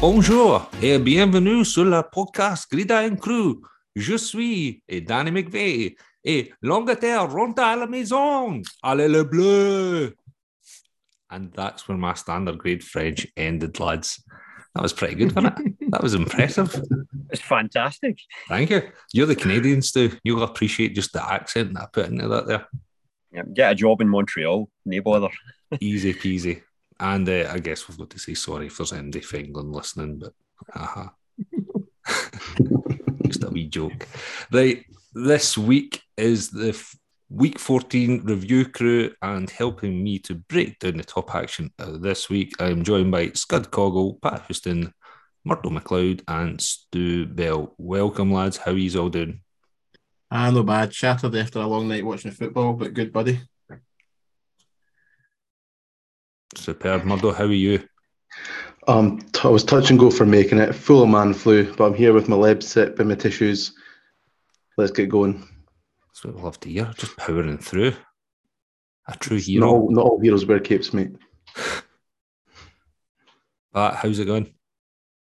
Bonjour et bienvenue sur le podcast Gridiron Crew. Je suis Danny McVeigh et l'Angleterre rentre à la maison. Allez le bleu. And that's where my standard grade French ended, lads. That was pretty good, wasn't it? That was impressive. It's fantastic. Thank you. You're the Canadians, too. You'll appreciate just the accent that I put into that there. Yeah, get a job in Montreal, no bother. Easy peasy. And uh, I guess we've got to say sorry if there's anybody from England listening, but uh-huh. just a wee joke. Right, this week is the f- week 14 review crew, and helping me to break down the top action this week, I'm joined by Scud Coggle, Pat Houston, Murdo McLeod, and Stu Bell. Welcome, lads. How are you all doing? Ah, no bad. Shattered after a long night watching football, but good, buddy. Superb. Murdo, how are you? Um, t- I was touch and go for making it. Full of man flu, but I'm here with my Lemsip and my tissues. Let's get going. That's what we love to hear. Just powering through. A true Not hero. all, not all heroes wear capes, mate. Pat, how's it going?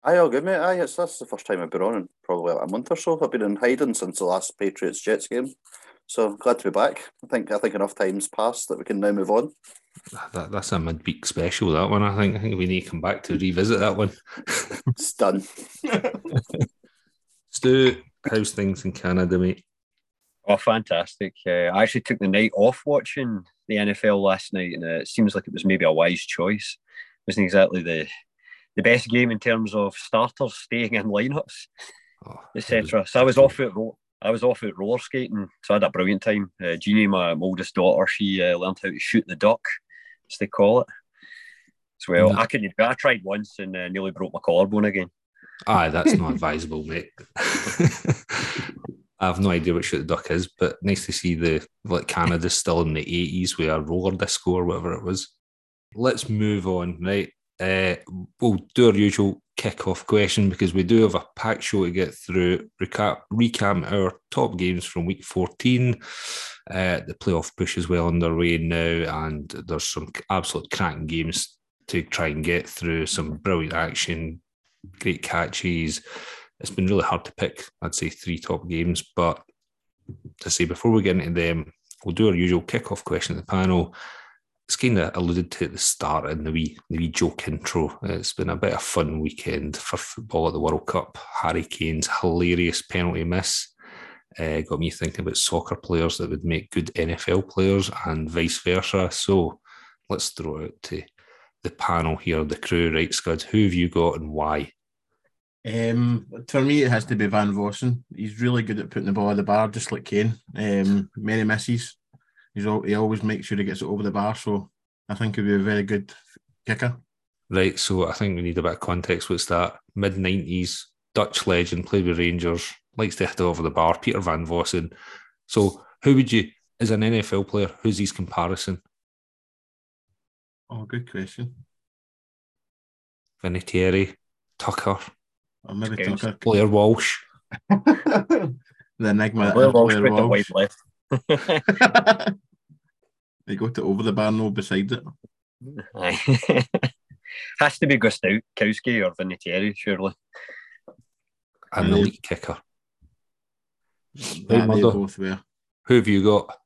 Aye, all good, mate. Aye, it's that's the first time I've been on in probably like a month or so. I've been in hiding since the last Patriots Jets game, so glad to be back. I think I think enough time's passed that we can now move on. That, that's a midweek special, that one. I think. I think we need to come back to revisit that one. It's done. Stu, how's things in Canada, mate? Oh, fantastic. Uh, I actually took the night off watching the NFL last night, and uh, it seems like it was maybe a wise choice. It wasn't exactly the the best game in terms of starters staying in lineups, Oh, etc. So I was off at ro- I was off at roller skating, so I had a brilliant time. Uh, Jeannie, my, my oldest daughter, she uh, learned how to shoot the duck, as they call it. As well, Mm. I couldn't. I tried once and uh, nearly broke my collarbone again. Aye, that's not advisable, mate. I have no idea what shoot the duck is, but nice to see the like Canada still in the eighties with a roller disco or whatever it was. Let's move on, right? Uh, we'll do our usual kick-off question because we do have a packed show to get through. Recap, recap our top games from week fourteen. Uh, the playoff push is well underway now, and there's some absolute cracking games to try and get through. Some brilliant action, great catches. It's been really hard to pick, I'd say, three top games. But to say, before we get into them, we'll do our usual kick-off question at the panel. It's kind of alluded to at the start in the wee, the wee joke intro. It's been a bit of fun weekend for football at the World Cup. Harry Kane's hilarious penalty miss uh, got me thinking about soccer players that would make good NFL players and vice versa. So let's throw it to the panel here, the crew, right, Scud? Who have you got and why? Um, for me, it has to be Van Vossen. He's really good at putting the ball at the bar, just like Kane. Um, many misses. He's al- he always makes sure he gets it over the bar. So I think he'll be a very good kicker. Right, so I think we need a bit of context. What's that? Mid 90s, Dutch legend, played with Rangers, likes to hit it over the bar, Peter Van Vossen. So, who would you, as an NFL player, who's his comparison? Oh, good question. Vinatieri, Tucker, Or maybe Scouts. Tucker. Blair Walsh. the enigma. that Blair Walsh Blair with the Walsh. wide left. they go to over the bar, no beside it. Aye. Has to be Gostkowski or Vinatieri, surely. and the Aye. elite kicker. That they Murdo. both were. Who have you got?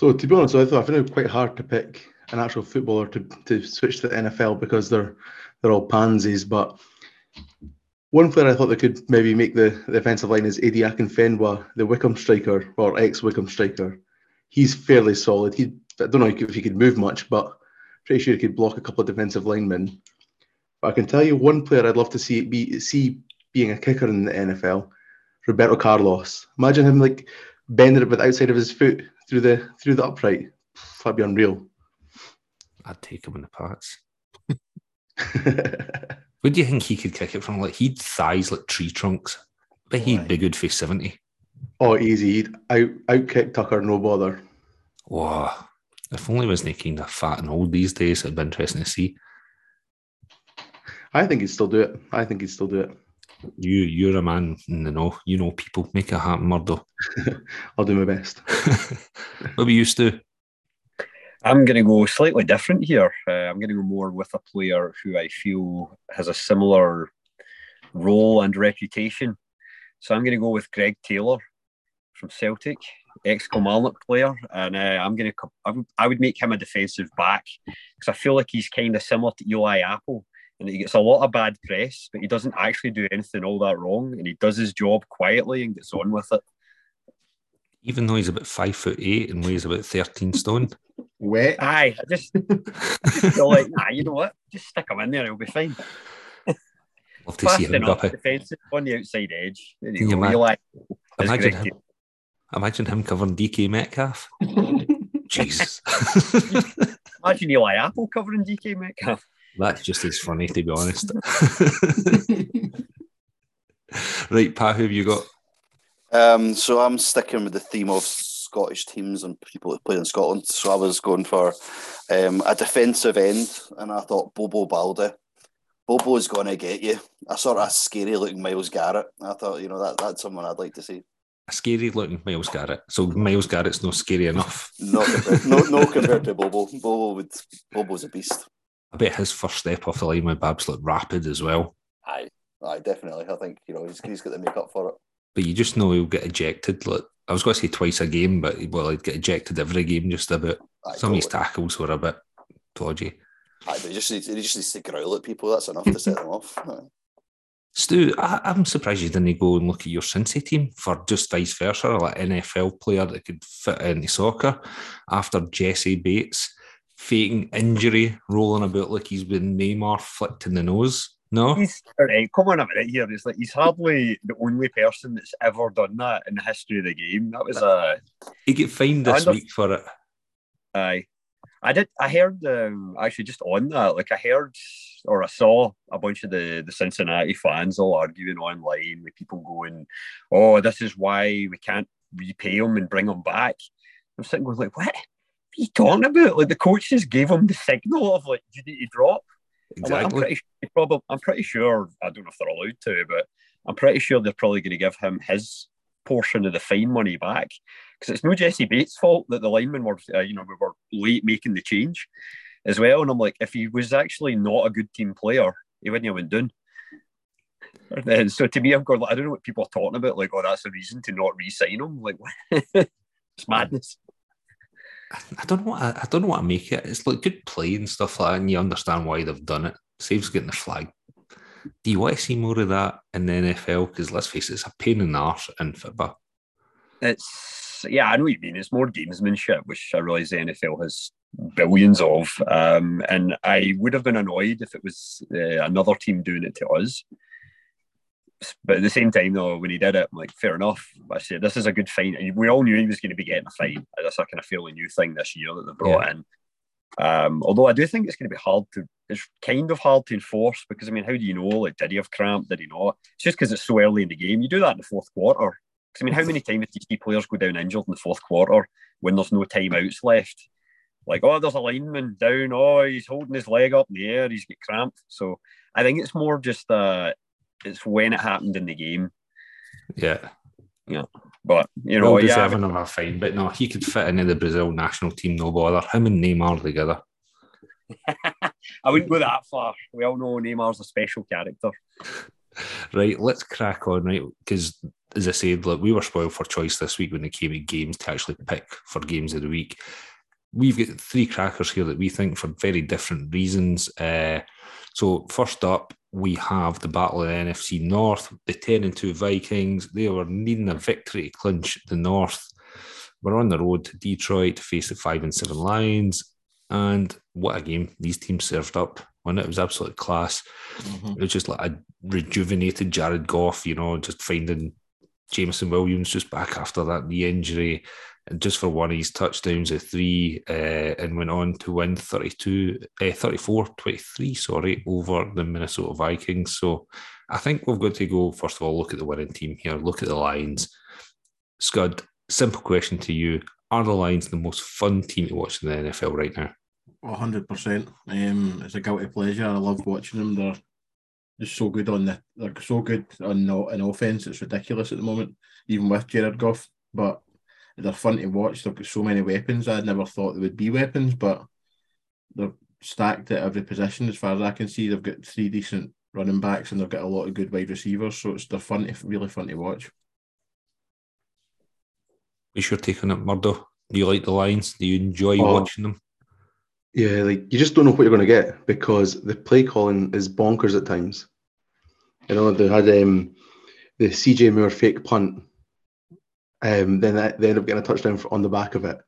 So to be honest, I thought I found it quite hard to pick an actual footballer to, to switch to the NFL because they're they're all pansies. But one player I thought that could maybe make the, the offensive line is Eddie Akinfenwa, the Wycombe striker or ex Wycombe striker. He's fairly solid. He I don't know if he could move much, but pretty sure he could block a couple of defensive linemen. But I can tell you one player I'd love to see be see being a kicker in the NFL, Roberto Carlos. Imagine him like bending it with the outside of his foot through the through the upright. That'd be unreal. I'd take him in the parts. Would you think he could kick it from? Like, he'd thighs like tree trunks. But he'd be good for 70. Oh, easy. He'd out outkick Tucker, no bother. Wow. If only wasn't kind of fat and old these days, it'd be interesting to see. I think he'd still do it. I think he'd still do it. You, you're a man in the know. You know people. Make it happen, Murdo. I'll do my best. what we used to. I'm going to go slightly different here. Uh, I'm going to go more with a player who I feel has a similar role and reputation. So I'm going to go with Greg Taylor from Celtic, ex Kilmarnock player, and uh, I'm going to I would make him a defensive back because I feel like he's kind of similar to Eli Apple and he gets a lot of bad press, but he doesn't actually do anything all that wrong, and he does his job quietly and gets on with it. Even though he's about five foot eight and weighs about thirteen stone. Wet. Aye, I just, feel like, nah, you know what? Just stick him in there; he'll be fine. Love to see him up. Defensive on the outside edge. There Can you go. Eli, imagine him, imagine him covering DK Metcalf. Jesus. imagine Eli Apple covering DK Metcalf. That's just as funny, to be honest. right, Pa, who have you got? Um, so I'm sticking with the theme of Scottish teams and people that play in Scotland. So I was going for um, a defensive end, and I thought Bobo Baldé. Bobo's going to get you. I saw a scary looking Myles Garrett. I thought, you know, that that's someone I'd like to see. A scary looking Myles Garrett. So Myles Garrett's not scary enough. Not compared, no, no compared to Bobo. Bobo would Bobo's a beast. I bet his first step off the line with Babs looked rapid as well. Aye, aye, definitely. I think you know he's, he's got the makeup for it. But you just know he'll get ejected. Like I was going to say twice a game, but well, he'd get ejected every game just about. Aye, Some totally. of his tackles were a bit dodgy. Aye, but he just needs, he just needs to growl at people. That's enough to set them off. Stu, I, am surprised you didn't go and look at your Cincy team for just vice versa, like NFL player that could fit into soccer after Jessie Bates faking injury, rolling about like he's been Neymar flicked in the nose. No, he's right. Come on a minute here. It's like he's hardly the only person that's ever done that in the history of the game. That was a. He get fined this under- week for it. Aye, I did. I heard um, actually just on that. Like I heard or I saw a bunch of the the Cincinnati fans all arguing online with people going, "Oh, this is why we can't repay him and bring him back." I'm sitting going like, "What? are you talking about? Like the coaches gave him the signal of like you need to drop. Exactly. I'm, like, I'm pretty sure, probably, I'm pretty sure. I don't know if they're allowed to, but I'm pretty sure they're probably going to give him his portion of the fine money back because it's no Jessie Bates' fault that the linemen were, uh, you know, we were late making the change as well. And I'm like, if he was actually not a good team player, he wouldn't have went down. And so to me, I'm going, I don't know what people are talking about. Like, oh, that's a reason to not re-sign him. Like, it's madness. I don't know what I, I, don't know what to make it. It's like good play and stuff like that, and you understand why they've done it. Saves getting the flag. Do you want to see more of that in the NFL? Because let's face it, it's a pain in the arse in football. It's yeah, I know what you mean. It's more gamesmanship, which I realise the NFL has billions of. Um, and I would have been annoyed if it was uh, another team doing it to us but at the same time, though, when he did it, I'm like, fair enough. I said, this is a good fine. We all knew he was going to be getting a fine. That's a kind of fairly new thing this year that they brought yeah. in. Um, although I do think it's going to be hard to, it's kind of hard to enforce because, I mean, how do you know? Like, did he have cramp? Did he not? It's just because it's so early in the game. You do that in the fourth quarter. Because, I mean, how many times do you see players go down injured in the fourth quarter when there's no timeouts left? Like, oh, there's a lineman down. Oh, he's holding his leg up in the air. He's got cramp. So I think it's more just uh, it's when it happened in the game. Yeah. Yeah. But you know, well yeah, deserving of a fine. But no, he could fit into the Brazil national team, no bother. Him and Neymar together. I wouldn't go that far. We all know Neymar's a special character. Right, let's crack on, right? Because as I said, look, we were spoiled for choice this week when it came to games to actually pick for games of the week. We've got three crackers here that we think for very different reasons. Uh, so first up, we have the battle of the NFC North, the 10 and 2 Vikings. They were needing a victory to clinch the North. We're on the road to Detroit to face the 5 and 7 Lions. And what a game these teams served up when it was absolute class. Mm-hmm. It was just like a rejuvenated Jared Goff, you know, just finding Jameson Williams just back after that knee injury and just for one of his touchdowns, of three, uh, and went on to win 32, uh, 34 23, sorry, over the Minnesota Vikings. So I think we've got to go, first of all, look at the winning team here, look at the Lions. Scud, simple question to you Are the Lions the most fun team to watch in the NFL right now? 100%. Um, it's a guilty pleasure. I love watching them. They're just so good on the, they're so good on, on offense. It's ridiculous at the moment, even with Jared Goff. But they're fun to watch. They've got so many weapons. I'd never thought there would be weapons, but they're stacked at every position as far as I can see. They've got three decent running backs and they've got a lot of good wide receivers. So it's they're fun to really fun to watch. Is your take on it, Murdo? Do you like the Lions? Do you enjoy Oh. watching them? Yeah, like you just don't know what you're going to get because the play calling is bonkers at times. You know, they had um, the CJ Moore fake punt, um, then that, they end up getting a touchdown for, on the back of it.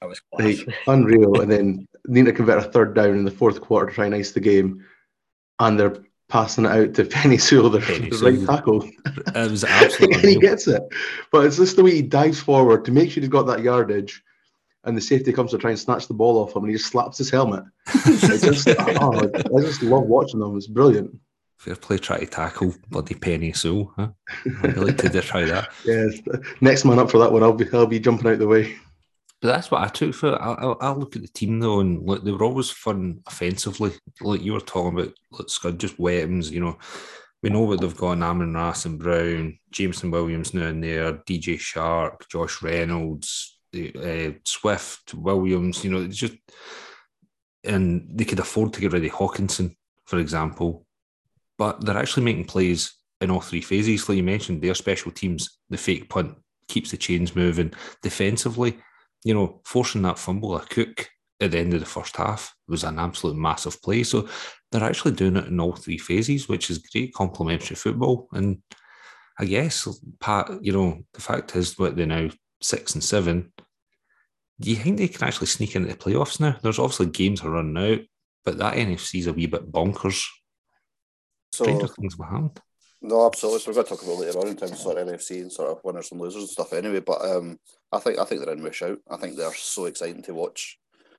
That was. Like unreal. and then need to convert a third down in the fourth quarter to try and ice the game, and they're passing it out to Penei Sewell, the, Penei the right tackle, It was and absolutely he gets it. But it's just the way he dives forward to make sure he's got that yardage. And the safety comes to try and snatch the ball off him, and he just slaps his helmet. I just, oh, I just love watching them. It's brilliant. Fair play, try to tackle bloody Penei Sewell. Huh? I'd like to try that. Yeah, next man up for that one. I'll be I'll be jumping out the way. But that's what I took for. I, I, I look at the team though, and look, they were always fun offensively. Like you were talking about, let's go just weapons. You know, we know what they've got: Amon-Ra St. Brown, Jameson Williams now and there, DJ Chark, Josh Reynolds, uh, Swift, Williams. You know, it's just, and they could afford to get rid of Hockenson, for example, but they're actually making plays in all three phases. Like you mentioned, their special teams, the fake punt keeps the chains moving. Defensively, you know, forcing that fumble a cook at the end of the first half was an absolute massive play. So they're actually doing it in all three phases, which is great complementary football. And I guess, Pat, you know, the fact is what they're now six and seven. Do you think they can actually sneak into the playoffs now? There's obviously games are running out, but that NFC's a wee bit bonkers. Stranger So things will happen. no, absolutely. So we're going to talk about later on in terms of sort of NFC and sort of winners and losers and stuff. Anyway, but um, I think I think they're in wish out. I think they're so exciting to watch.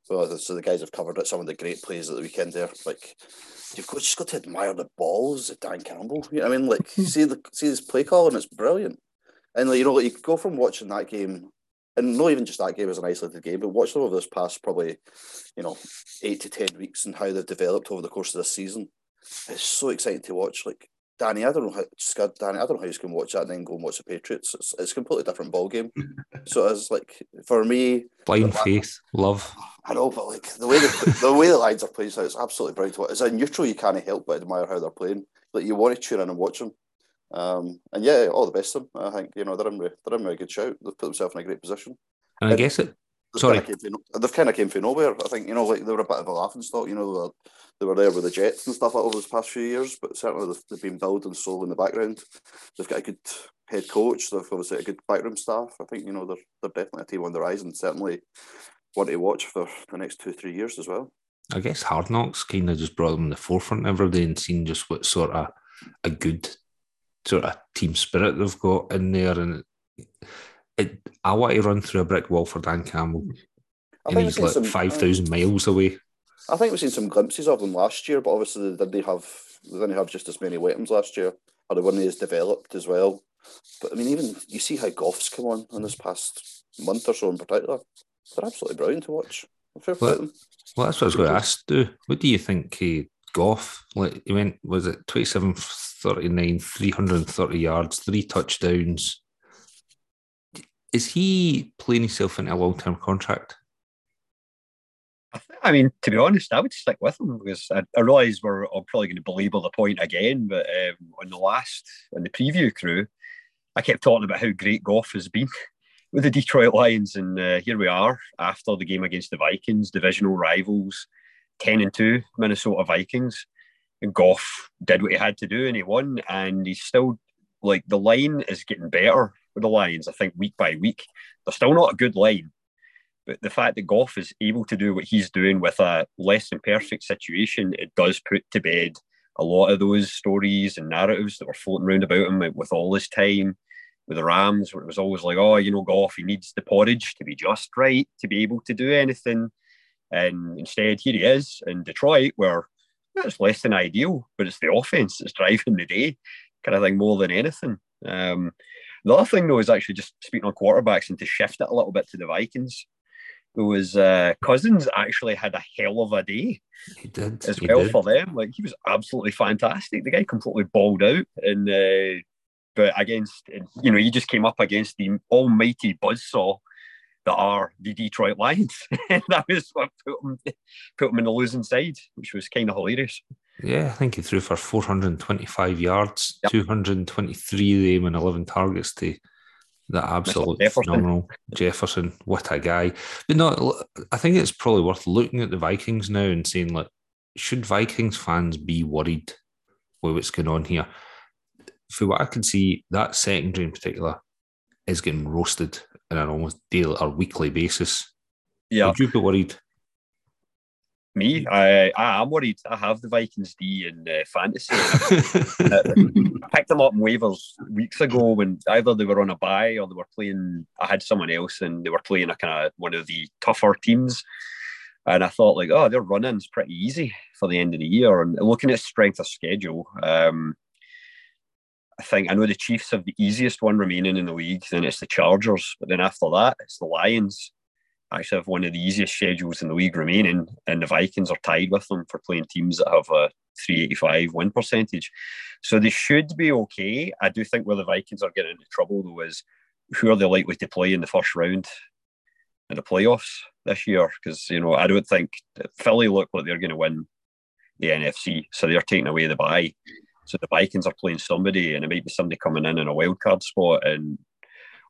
Well, so the guys have covered it. Some of the great plays at the weekend there, like you've got, just got to admire the balls of Dan Campbell. You know what I mean, like see the see this play call and it's brilliant. And like, you know, like, you go from watching that game, and not even just that game as an isolated game, but watch them over this past probably, you know, eight to ten weeks and how they've developed over the course of this season. It's so exciting to watch. Like Danny, I don't know how Scud, Danny, I don't know how you can watch that and then go and watch the Patriots. It's, it's a completely different ball game. so it's like for me, Blind But- faith, love. I know, but like the way the, the way the lines are played, so it's absolutely brilliant. to watch. As a neutral, you can't help but admire how they're playing. Like you want to tune in and watch them. Um, and yeah, all the best to them. I think you know they're in re- they're in a good shout. They've put themselves in a great position. And I guess it They've Sorry. kinda came from, they've kind of came from nowhere. I think you know, like they were a bit of a laughing stock. You know, they were, there with the Jets and stuff like over the past few years, but certainly they've, they've been building slowly in the background. They've got a good head coach. They've obviously a good backroom staff. I think you know they're they're definitely a team on the rise and certainly one to watch for the next two three years as well. I guess Hard Knocks kind of just brought them in the forefront every day and seen just what sort of a good sort of team spirit they've got in there. And it, I want to run through a brick wall for Dan Campbell. I And think he's like some- uh, 5,000 miles away. I think we've seen some glimpses of them last year, but obviously they didn't have they didn't have just as many weapons last year, or they weren't as developed as well. But I mean, even you see how Goff's come on in this past month or so in particular. They're absolutely brilliant to watch. Fair Well. Well, that's what I was going to ask, Stu. What do you think he Goff, like he went, was it 27 39, 330 yards, three touchdowns? Is he playing himself into a long term contract? I mean, to be honest, I would stick with him because I, I realise we're I'm probably going to belabor the point again. But um, on the last, on the preview crew, I kept talking about how great Goff has been with the Detroit Lions, and uh, here we are after the game against the Vikings, divisional rivals, ten and two Minnesota Vikings, and Goff did what he had to do and he won, and he's still like the line is getting better with the Lions. I think week by week, they're still not a good line. But the fact that Goff is able to do what he's doing with a less than perfect situation, it does put to bed a lot of those stories and narratives that were floating around about him with all his time with the Rams, where it was always like, oh, you know, Goff, he needs the porridge to be just right to be able to do anything. And instead, here he is in Detroit, where it's less than ideal, but it's the offense that's driving the day, kind of thing, more than anything. Um, the other thing, though, is actually just speaking on quarterbacks and to shift it a little bit to the Vikings. It was uh, Cousins actually had a hell of a day He did. as he well did. for them. Like he was absolutely fantastic. The guy completely balled out and uh, but against you know, you just came up against the almighty buzzsaw that are the Detroit Lions. and that was what put them, put them in the losing side, which was kind of hilarious. Yeah, I think he threw for 425 yards, yep. 223 of them and 11 targets to the absolute Jefferson. phenomenal Jefferson. What a guy. But no, I think it's probably worth looking at the Vikings now and saying, like, should Vikings fans be worried with what's going on here? For what I can see, that secondary in particular is getting roasted on an almost daily or weekly basis. Yeah. Would you be worried? Me, I, I am worried. I have the Vikings D in uh, fantasy. I picked them up in waivers weeks ago when either they were on a buy or they were playing. I had someone else and they were playing a kind of one of the tougher teams. And I thought, like, oh, their run in's pretty easy for the end of the year. And looking at strength of schedule, um, I think I know the Chiefs have the easiest one remaining in the league, then it's the Chargers. But then after that, it's the Lions. Actually have one of the easiest schedules in the league remaining, and the Vikings are tied with them for playing teams that have a 385 win percentage. So they should be okay. I do think where the Vikings are getting into trouble though is who are they likely to play in the first round in the playoffs this year? Because you know I don't think Philly look like they're going to win the NFC, so they're taking away the bye. So the Vikings are playing somebody, and it might be somebody coming in in a wild card spot, and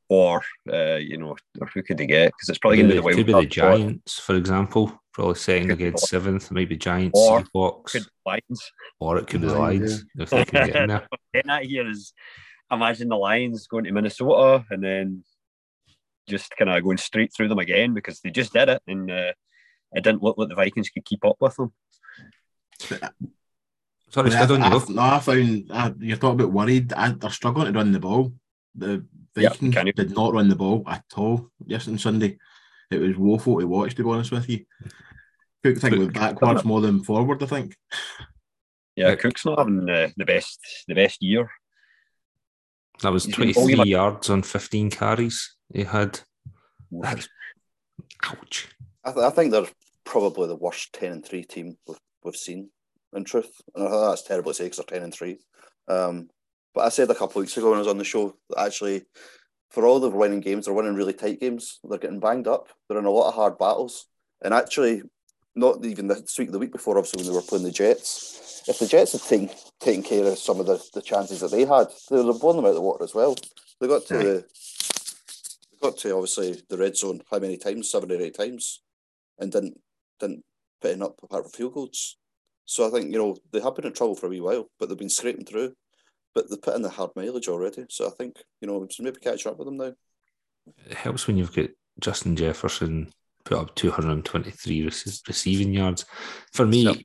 or uh, you know, or who could they get? Because it's probably going to be the wild could be the Giants, for example, probably second against seventh, maybe Giants, or Seahawks, Lions, or it could be the Lions if they can get in there. that here is imagine the Lions going to Minnesota and then just kind of going straight through them again because they just did it and uh, it didn't look like the Vikings could keep up with them. Sorry, I, I, I, no, I found I, you're talking about worried. I, they're struggling to run the ball. The Vikings yep, did not run the ball at all yesterday Sunday. It was woeful to watch, to be honest with you. Cook think went backwards more than forward. I think. Yeah, Cook's not having uh, the best the best year. That was twenty three yards on fifteen carries. He had. That's, ouch. I, th- I think they're probably the worst ten and three team we've, we've seen in truth. And I know that's terrible to say because they're 10 and 3. Um, but I said a couple of weeks ago when I was on the show that actually, for all the winning games, they're winning really tight games. They're getting banged up. They're in a lot of hard battles. And actually, not even this week, the week before, obviously, when they were playing the Jets, if the Jets had taken, taken care of some of the, the chances that they had, they would have blown them out of the water as well. They got to the, they got to obviously the red zone how many times? Seven or eight times, and didn't didn't put up apart from field goals. So I think, you know, they have been in trouble for a wee while, but they've been scraping through. But they put in the hard mileage already. So I think, you know, maybe catch up with them now. It helps when you've got Justin Jefferson put up 223 receiving yards. For me, yep.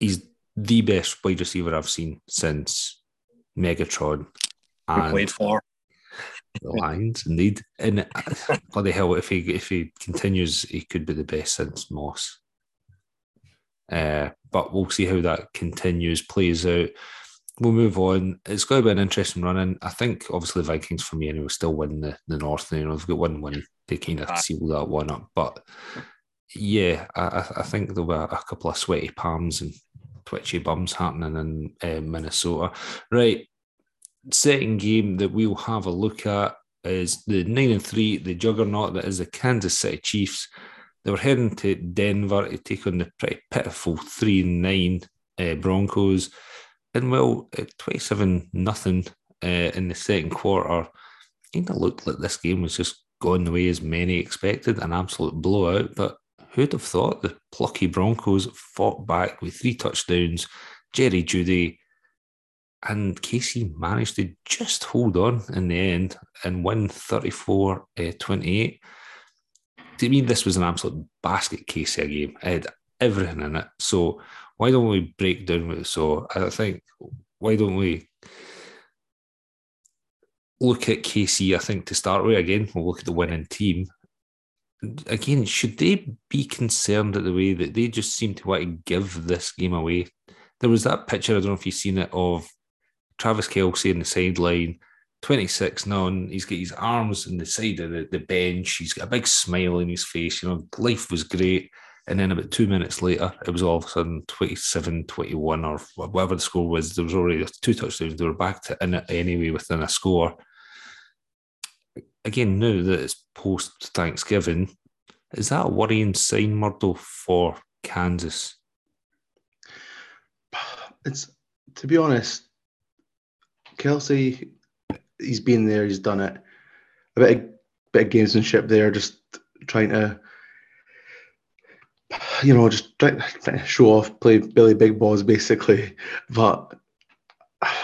he's the best wide receiver I've seen since Megatron. And played for the Lions, indeed. And uh, bloody hell, if he if he continues, he could be the best since Moss. Uh, but we'll see how that continues, plays out. We'll move on. It's going to be an interesting run. And I think, obviously, the Vikings, for me, anyway, still win the, the North. You know, they've got one win to kind of seal that one up. But yeah, I, I think there'll be a, a couple of sweaty palms and twitchy bums happening in uh, Minnesota. Right. Second game that we'll have a look at is the 9 and 3, the juggernaut that is the Kansas City Chiefs they were heading to Denver to take on the pretty pitiful 3 9 uh, Broncos. And well, 27 nothing uh, in the second quarter, kind of looked like this game was just going the way as many expected, an absolute blowout. But who'd have thought the plucky Broncos fought back with three touchdowns, Jerry Jeudy, and Casey managed to just hold on in the end and win 34 uh, 28 to me, this was an absolute basket case of a game. It had everything in it. So why don't we break down what so I think why don't we look at KC, I think, to start with again, we'll look at the winning team. Again, should they be concerned at the way that they just seem to want to give this game away? There was that picture, I don't know if you've seen it, of Travis Kelce in the sideline 26 now, and he's got his arms on the side of the, the bench. He's got a big smile on his face. You know, life was great. And then about two minutes later, it was all of a sudden 27 21 or whatever the score was. There was already two touchdowns. They were back to in it anyway within a score. Again, now that it's post Thanksgiving, is that a worrying sign, Murdo, for Kansas? It's to be honest, Kelce, he's been there, he's done it. A bit of, bit of gamesmanship there, just trying to, you know, just trying, to show off, play Billy Big Balls basically. But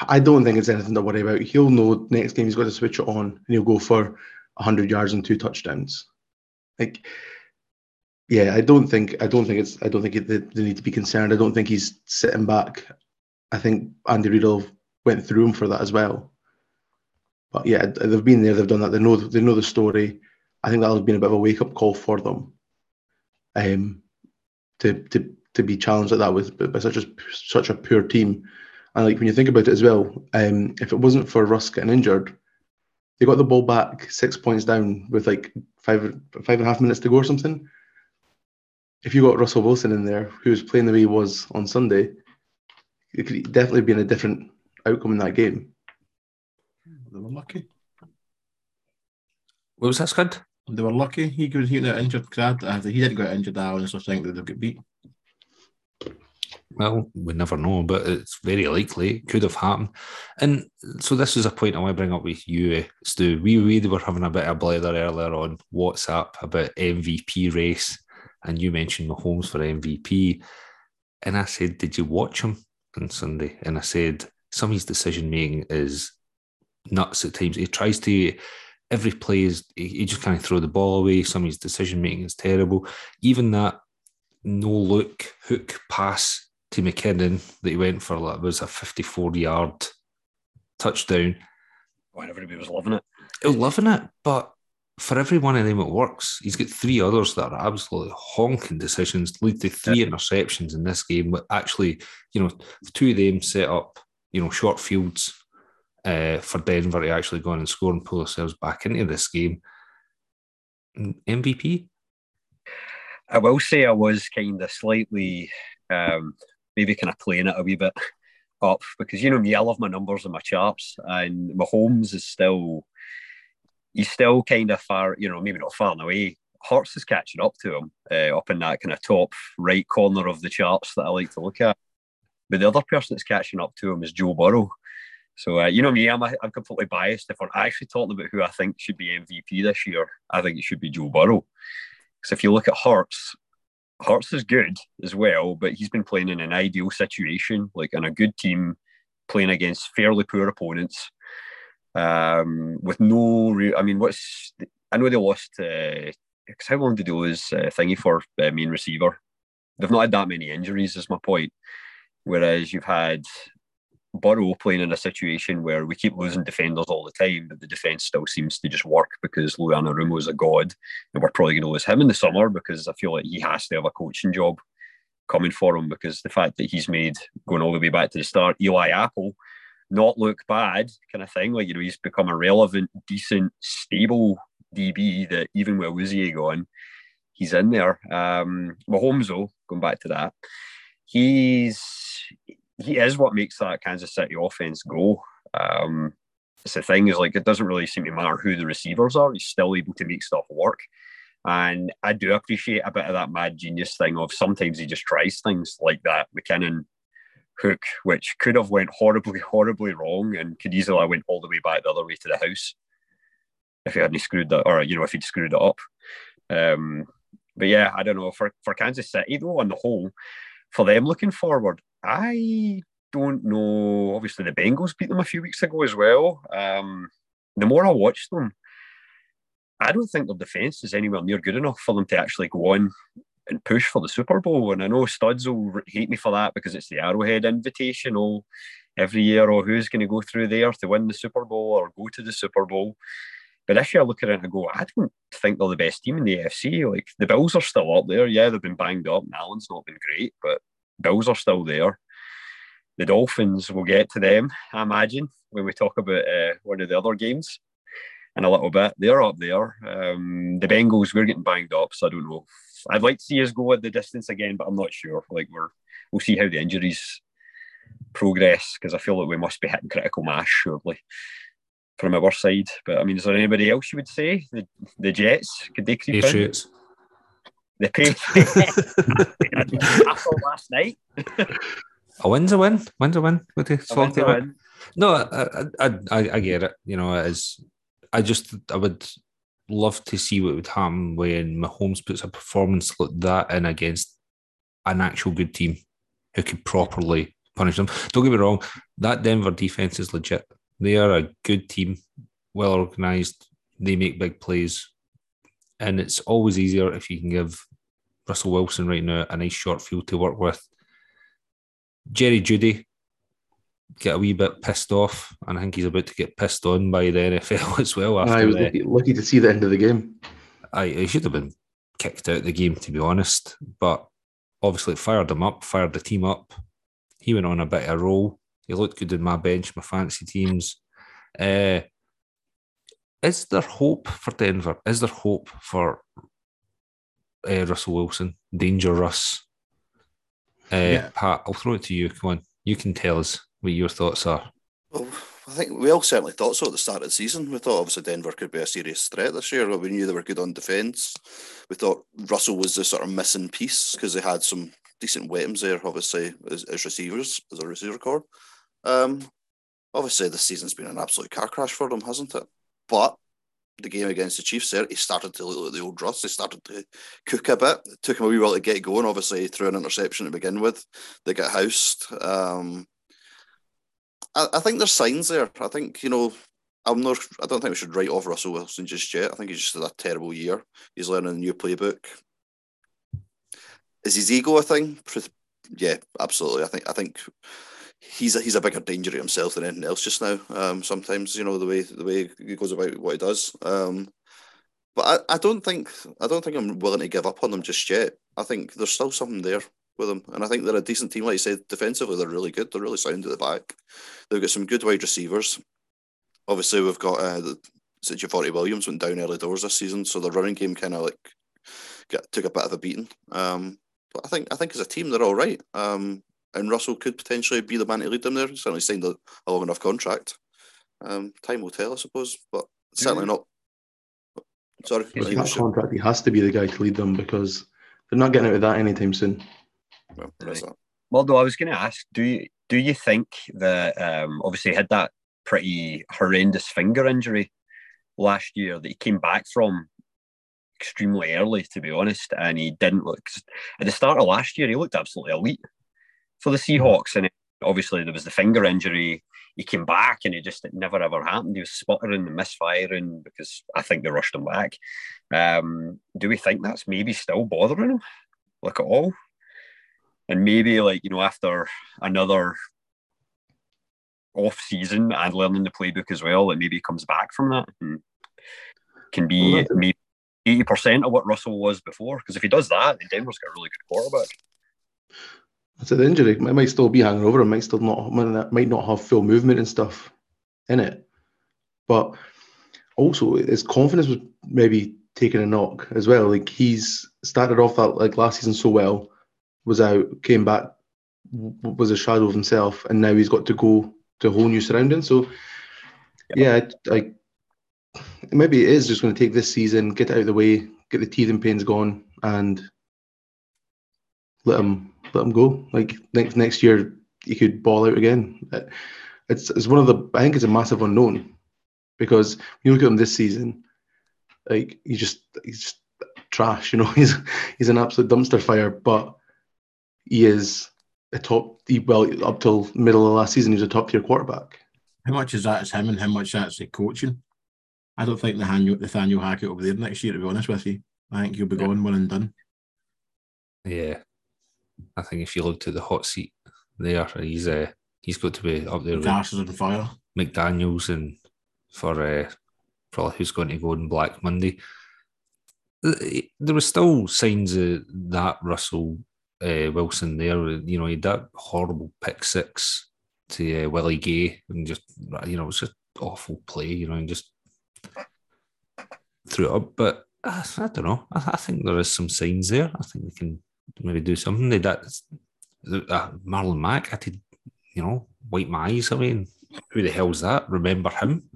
I don't think it's anything to worry about. He'll know next game he's got to switch it on and he'll go for 100 yards and two touchdowns. Like, yeah, I don't think I don't think it's I don't think it, they, they need to be concerned. I don't think he's sitting back. I think Andy Riddle went through him for that as well. But yeah, they've been there, they've done that. They know they know the story. I think that'll have been a bit of a wake up call for them. Um, to to to be challenged like that with by such a such a poor team, and like when you think about it as well, um, if it wasn't for Russ getting injured, they got the ball back six points down with like five five and a half minutes to go or something. If you got Russell Wilson in there, who was playing the way he was on Sunday, it could definitely been a different outcome in that game. They were lucky. What was that, Scud? They were lucky. He could he injured. Cause he didn't get injured, I honestly think that they'd get beat. Well, we never know, but it's very likely it could have happened. And so this is a point I want to bring up with you, Stu. We, we were having a bit of blather earlier on WhatsApp about MVP race, and you mentioned Mahomes for MVP. And I said, Did you watch him on Sunday? And I said, Some of his decision making is nuts at times. He tries to every play is he just can't throw the ball away. Some of his decision making is terrible. Even that no look hook pass to McKinnon that he went for that was a 54 yard touchdown. Oh, everybody was loving it. Oh, loving it, but for every one of them it works. He's got three others that are absolutely honking decisions, lead to three yeah. interceptions in this game. But actually, you know, two of them set up, you know, short fields uh, for Denver to actually go on and score and pull themselves back into this game. MVP? I will say I was kind of slightly, um, maybe kind of playing it a wee bit up because you know me, I love my numbers and my charts, and Mahomes is still, he's still kind of far, you know, maybe not far away. Hurts is catching up to him uh, up in that kind of top right corner of the charts that I like to look at. But the other person that's catching up to him is Joe Burrow. So uh, you know me, I'm I'm completely biased. If we're actually talking about who I think should be MVP this year, I think it should be Joe Burrow. Because if you look at Hurts, Hurts is good as well, but he's been playing in an ideal situation, like in a good team, playing against fairly poor opponents. Um, with no, I mean, what's I know they lost. Uh, how long did they lose uh, thingy for uh, main receiver? They've not had that many injuries, is my point. Whereas you've had Burrow playing in a situation where we keep losing defenders all the time, but the defence still seems to just work because Lou Anarumo is a god, and we're probably going to lose him in the summer because I feel like he has to have a coaching job coming for him because the fact that he's made going all the way back to the start, Eli Apple, not look bad kind of thing. Like you know, he's become a relevant, decent, stable DB that even with Uzie gone, he's in there. Um, Mahomes though, going back to that, he's he is what makes that Kansas City offense go. Um, it's the thing is like it doesn't really seem to matter who the receivers are. He's still able to make stuff work. And I do appreciate a bit of that mad genius thing of sometimes he just tries things like that McKinnon hook, which could have went horribly, horribly wrong and could easily have went all the way back the other way to the house if he hadn't screwed that, or you know, if he'd screwed it up. Um, but yeah, I don't know for for Kansas City though on the whole, for them looking forward, I don't know. Obviously, the Bengals beat them a few weeks ago as well. Um, the more I watch them, I don't think their defence is anywhere near good enough for them to actually go on and push for the Super Bowl. And I know Studs will hate me for that because it's the Arrowhead Invitational every year, or who's going to go through there to win the Super Bowl or go to the Super Bowl. But this year, I look at it and I go, I don't think they're the best team in the AFC. Like the Bills are still up there. Yeah, they've been banged up. And Allen's not been great, but Bills are still there. The Dolphins, will get to them, I imagine, when we talk about uh, one of the other games in a little bit. They're up there. Um, the Bengals, we're getting banged up, so I don't know. I'd like to see us go at the distance again, but I'm not sure. Like we're we'll see how the injuries progress because I feel like we must be hitting critical mass surely from our side. But I mean, is there anybody else you would say the the Jets could they creep Patriots. in? The Patriots. last night. A win's a win. Win's a win. What they A talk win's a win. No, I, I, I, I get it. You know, it is. I just, I would love to see what would happen when Mahomes puts a performance like that in against an actual good team who could properly punish them. Don't get me wrong, that Denver defense is legit. They are a good team, well organized. They make big plays, and it's always easier if you can give Russell Wilson right now a nice short field to work with. Jerry Jeudy get a wee bit pissed off, and I think he's about to get pissed on by the NFL as well. After I was the, lucky, to see the end of the game. I, he should have been kicked out of the game, to be honest. But obviously, it fired him up, fired the team up. He went on a bit of a roll. He looked good in my bench, my fantasy teams. Uh, is there hope for Denver? Is there hope for uh, Russell Wilson? Danger Russ? Uh, Yeah. Pat, I'll throw it to you. Come on. You can tell us what your thoughts are. Well, I think we all certainly thought so at the start of the season. We thought obviously Denver could be a serious threat this year. We knew they were good on defence. We thought Russell was the sort of missing piece because they had some decent weapons there, obviously, as, as receivers, as a receiver core. Um, obviously, the season's been an absolute car crash for them, hasn't it? But the game against the Chiefs there, he started to look like the old Russ. He started to cook a bit. It took him a wee while to get going. Obviously, he threw an interception to begin with. They got housed. Um, I, I think there's signs there. I think you know. I'm not. I don't think we should write off Russell Wilson just yet. I think he's just had a terrible year. He's learning a new playbook. Is his ego a thing? Yeah, absolutely. I think. I think he's a, he's a bigger danger to himself than anything else just now. Um, sometimes you know the way the way he goes about what he does. Um, but I, I don't think I don't think I'm willing to give up on them just yet. I think there's still something there with them, and I think they're a decent team. Like you said, defensively they're really good. They're really sound at the back. They've got some good wide receivers. Obviously, we've got uh, the Javonte Williams went down early doors this season, so the running game kind of like got, took a bit of a beating. Um, but I think I think as a team they're all right. Um, and Russell could potentially be the man to lead them there. He certainly signed a, a long enough contract. Um, time will tell, I suppose, but certainly not. Sorry, Is With he that was- contract, he has to be the guy to lead them because they're not getting out of that anytime soon. Well, there's that. Well, I was going to ask, do you do you think that um, obviously he had that pretty horrendous finger injury last year that he came back from extremely early, to be honest, and he didn't look at the start of last year. He looked absolutely elite for the Seahawks, and obviously there was the finger injury. He came back, and it just it never ever happened. He was sputtering and misfiring because I think they rushed him back. Um, do we think that's maybe still bothering him, like at all? and maybe like you know after another off season and learning the playbook as well, that maybe he comes back from that and can be maybe eighty percent of what Russell was before. Because if he does that, then Denver's got a really good quarterback. So the injury it might still be hanging over him, might still not might not- have full movement and stuff in it. But also his confidence was maybe taking a knock as well. Like he's started off that like last season so well, was out, came back, was a shadow of himself, and now he's got to go to a whole new surrounding. So yeah, I, I maybe it is just going to take this season, get it out of the way, get the teething pains gone, and let him let him go. Like next next year, he could ball out again. It's it's one of the I think it's a massive unknown because when you look at him this season, like he just he's just trash. You know, he's he's an absolute dumpster fire. But he is a top. He, well, up till middle of last season, he was a top tier quarterback. How much is that is him and how much that's the coaching? I don't think Nathaniel, Nathaniel Hackett will be there next year, to be honest with you. I think he'll be gone one and done. Yeah, I think if you look at the hot seat there, he's uh, he's got to be up there The with gas is on fire. McDaniel's and for uh, probably who's going to go on Black Monday. There was still signs of that Russell uh, Wilson there. You know, he had that horrible pick six to uh, Willie Gay, and just you know, it was just awful play. You know, and just threw it up. But I, I don't know. I, I, think there is some signs there. I think they can maybe do something. They that uh, Marlon Mack. I did, you know, wipe my eyes. I mean, who the hell's that? Remember him?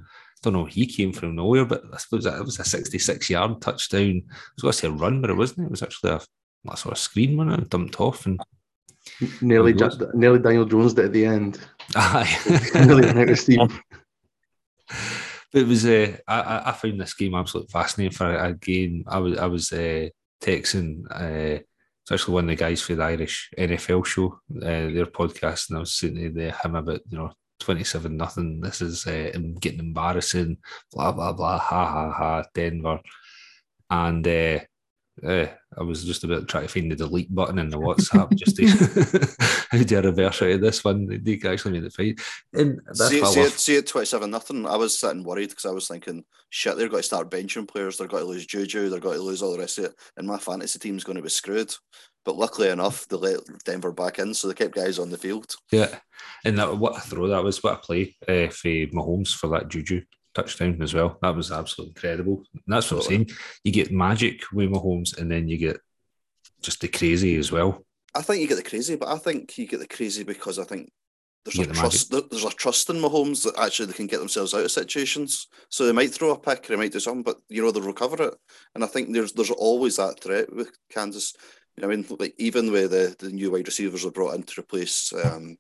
Don't know. He came from nowhere, but I suppose that was a 66 yard touchdown. I was going to say a run, but it wasn't. It was actually a, a sort of screen one and dumped off and nearly nearly Daniel Jones did at the end. Aye. nearly it was uh, I, I found this game absolutely fascinating. For again, I was I was uh, texting uh, especially one of the guys for the Irish NFL show, uh, their podcast, and I was saying to him about you know 27 nothing. This is uh, getting embarrassing. Blah blah blah. Ha ha ha. Denver, and uh, uh, I was just about to try to find the delete button in the WhatsApp just to how do I reverse out of this one? They actually made it fine. And see, see, it, see it 27 nothing. I was sitting worried because I was thinking, shit, they're going to start benching players. They're going to lose Juju. They're going to lose all the rest of it. And my fantasy team's going to be screwed. But luckily enough, they let Denver back in, so they kept guys on the field. Yeah, and that what a throw that was, what a play uh, for Mahomes for that Juju touchdown as well. That was absolutely incredible. And that's what totally. I'm saying. You get magic with Mahomes, and then you get just the crazy as well. I think you get the crazy, but I think you get the crazy because I think there's a the trust. There's a trust in Mahomes that actually they can get themselves out of situations. So they might throw a pick, or they might do something, but you know they'll recover it. And I think there's there's always that threat with Kansas. You know, I mean, like even with the the new wide receivers are brought in to replace um,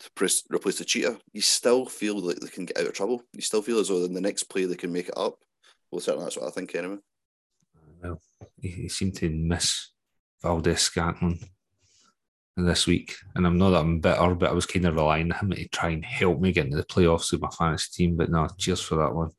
to press, replace the cheater, you still feel like they can get out of trouble. You still feel as though in the next play they can make it up. Well, certainly that's what I think anyway. Well, he, seemed to miss Valdes-Scantling this week, and I'm not that I'm bitter, but I was kind of relying on him to try and help me get into the playoffs with my fantasy team. But no, cheers for that one.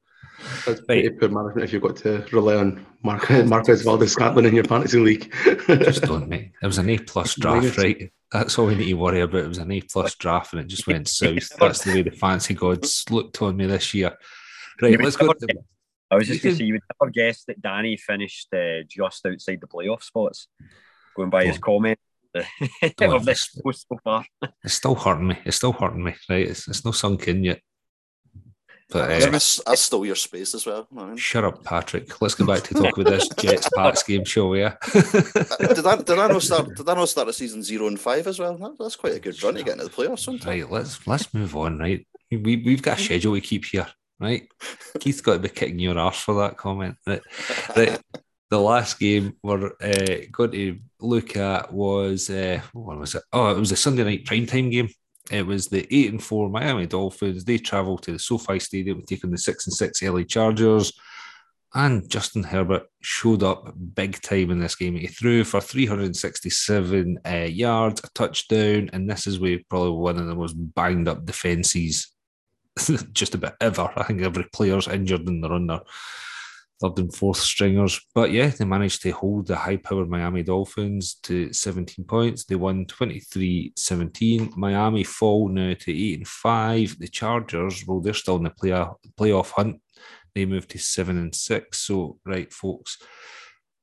That's pretty right. poor management if you've got to rely on Mark, Marquez Valdes-Scantling in your fantasy league. Just don't, mate. It was an A plus draft, right? That's all we need to worry about. It was an A plus draft, and it just went south. That's the way the fancy gods looked on me this year. Right, let's go. To, I was just going to say, you would never guess that Danny finished uh, just outside the playoff spots, going by his comment of this post so far. It's still hurting me. It's still hurting me. Right, it's, it's no sunk in yet. But uh, that's still your space as well. I mean. Shut up, Patrick. Let's go back to talk about this Jets Pats game, show we? Yeah. did I did I not start did I not start a season zero and five as well? That, that's quite a good run to get into the playoffs. Sometimes. Right, let's let's move on. Right, we we've got a schedule we keep here. Right, Keith's got to be kicking your ass for that comment. Right, right. The last game we're uh, going to look at was uh, what was it? Oh, it was a Sunday night primetime game. It was the eight and four Miami Dolphins. They travelled to the SoFi Stadium, taking the six and six LA Chargers. And Justin Herbert showed up big time in this game. He threw for 367 uh, yards, a touchdown, and this is where probably one of the most banged up defenses just about ever. I think every player's injured and they're on their third and fourth stringers. But yeah, they managed to hold the high powered Miami Dolphins to 17 points. They won 23 17. Miami fall now to 8 and 5. The Chargers, well, they're still in the play- playoff hunt. They moved to 7 and 6. So, right, folks,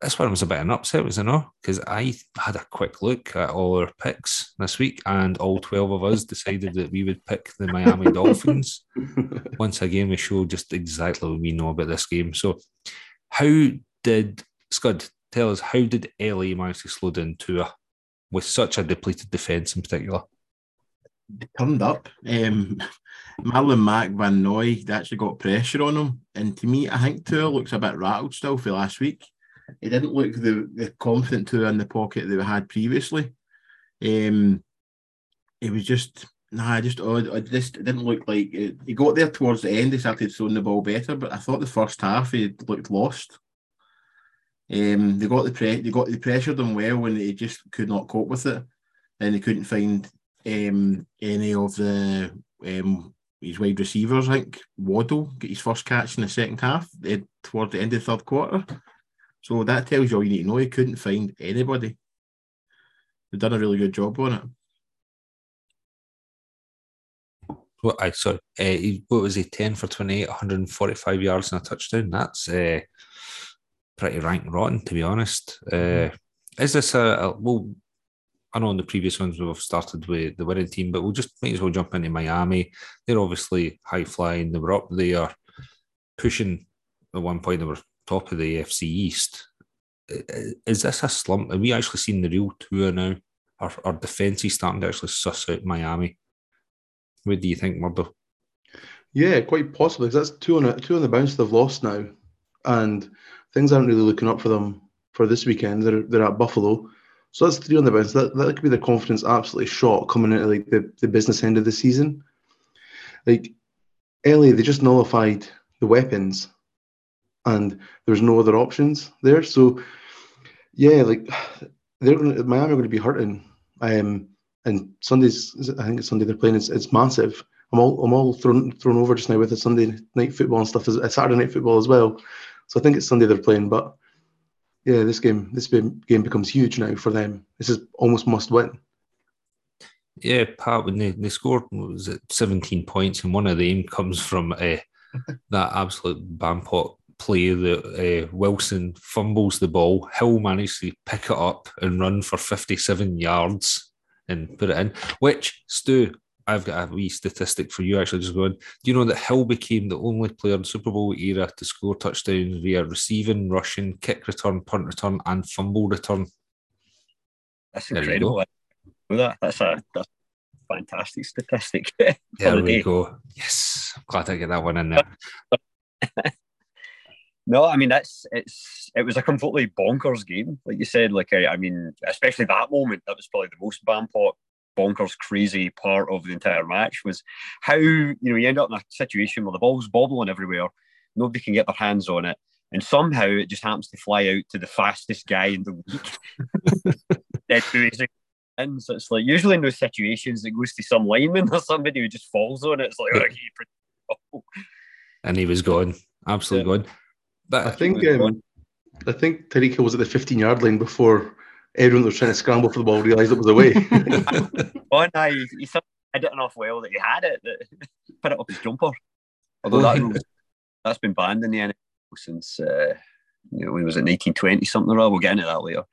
this one was a bit of an upset, was it not? Because I had a quick look at all our picks this week, and all 12 of us decided that we would pick the Miami Dolphins. Once again, we show just exactly what we know about this game. So, how did Scud tell us how did LA manage to slow down Tua with such a depleted defence in particular? They turned up. Um, Marlon Mack Van Noy, actually got pressure on him. And to me, I think Tua looks a bit rattled still for last week he didn't look the, the confident Tua in the pocket that we had previously. Um, it was just nah, just odd. I just didn't look like it. he got there towards the end. He started throwing the ball better, but I thought the first half he looked lost. Um, they got the pre- they got they pressured him well when he just could not cope with it, and they couldn't find um, any of the um, his wide receivers. I think Waddle get his first catch in the second half, toward the end of the third quarter. So that tells you all you need to know. He couldn't find anybody. They've done a really good job on it. What I sorry, uh, what was he? Ten for 28, 145 yards and a touchdown. That's uh, pretty rank rotten, to be honest. Uh, is this a, a well? I know in the previous ones we've started with the winning team, but we'll just might as well jump into Miami. They're obviously high flying. They were up there pushing. At one point, they were top of the AFC East. Is this a slump? Have we actually seen the real Tua now? Our, our defence is starting to actually suss out Miami. What do you think, Murdo? Yeah, quite possibly. Because that's two on a, two on the bounce they've lost now, and things aren't really looking up for them for this weekend. They're they're at Buffalo, so that's three on the bounce. That that could be their confidence absolutely shot coming into like the, the business end of the season. Like LA, they just nullified the weapons, and there's no other options there. So yeah, like they're gonna, Miami are going to be hurting. Um, and Sundays, I think it's Sunday they're playing. It's, it's massive. I'm all I'm all thrown thrown over just now with the Sunday night football and stuff. It's Saturday night football as well. So I think it's Sunday they're playing. But yeah, this game this game becomes huge now for them. This is almost must win. Yeah, Pat, when they, they scored was it 17 points, and one of them comes from uh, that absolute bampot play that uh, Wilson fumbles the ball. Hill managed to pick it up and run for 57 yards and put it in, which, Stu, I've got a wee statistic for you actually just going. Do you know that Hill became the only player in Super Bowl era to score touchdowns via receiving, rushing, kick return, punt return, and fumble return? That's incredible. That. That's a that's a fantastic statistic. there we day. go. Yes. I'm glad I get that one in there. no, I mean that's it's it was a completely bonkers game, like you said. Like I, I mean, especially that moment, that was probably the most Bampot bonkers, crazy part of the entire match was how you know you end up in a situation where the ball's bobbling everywhere, nobody can get their hands on it, and somehow it just happens to fly out to the fastest guy in the league. and so it's like usually in those situations it goes to some lineman or somebody who just falls on it. It's like oh, and he was gone, absolutely yeah. gone. But I think um, I think Tyreek was at the 15 yard line before everyone that was trying to scramble for the ball realised it was away. oh no, he, he hid it enough well that he had it, that put it up his jumper. Although that, that's been banned in the NFL since uh, you know, when was it 1920 something or other? We'll get into that later.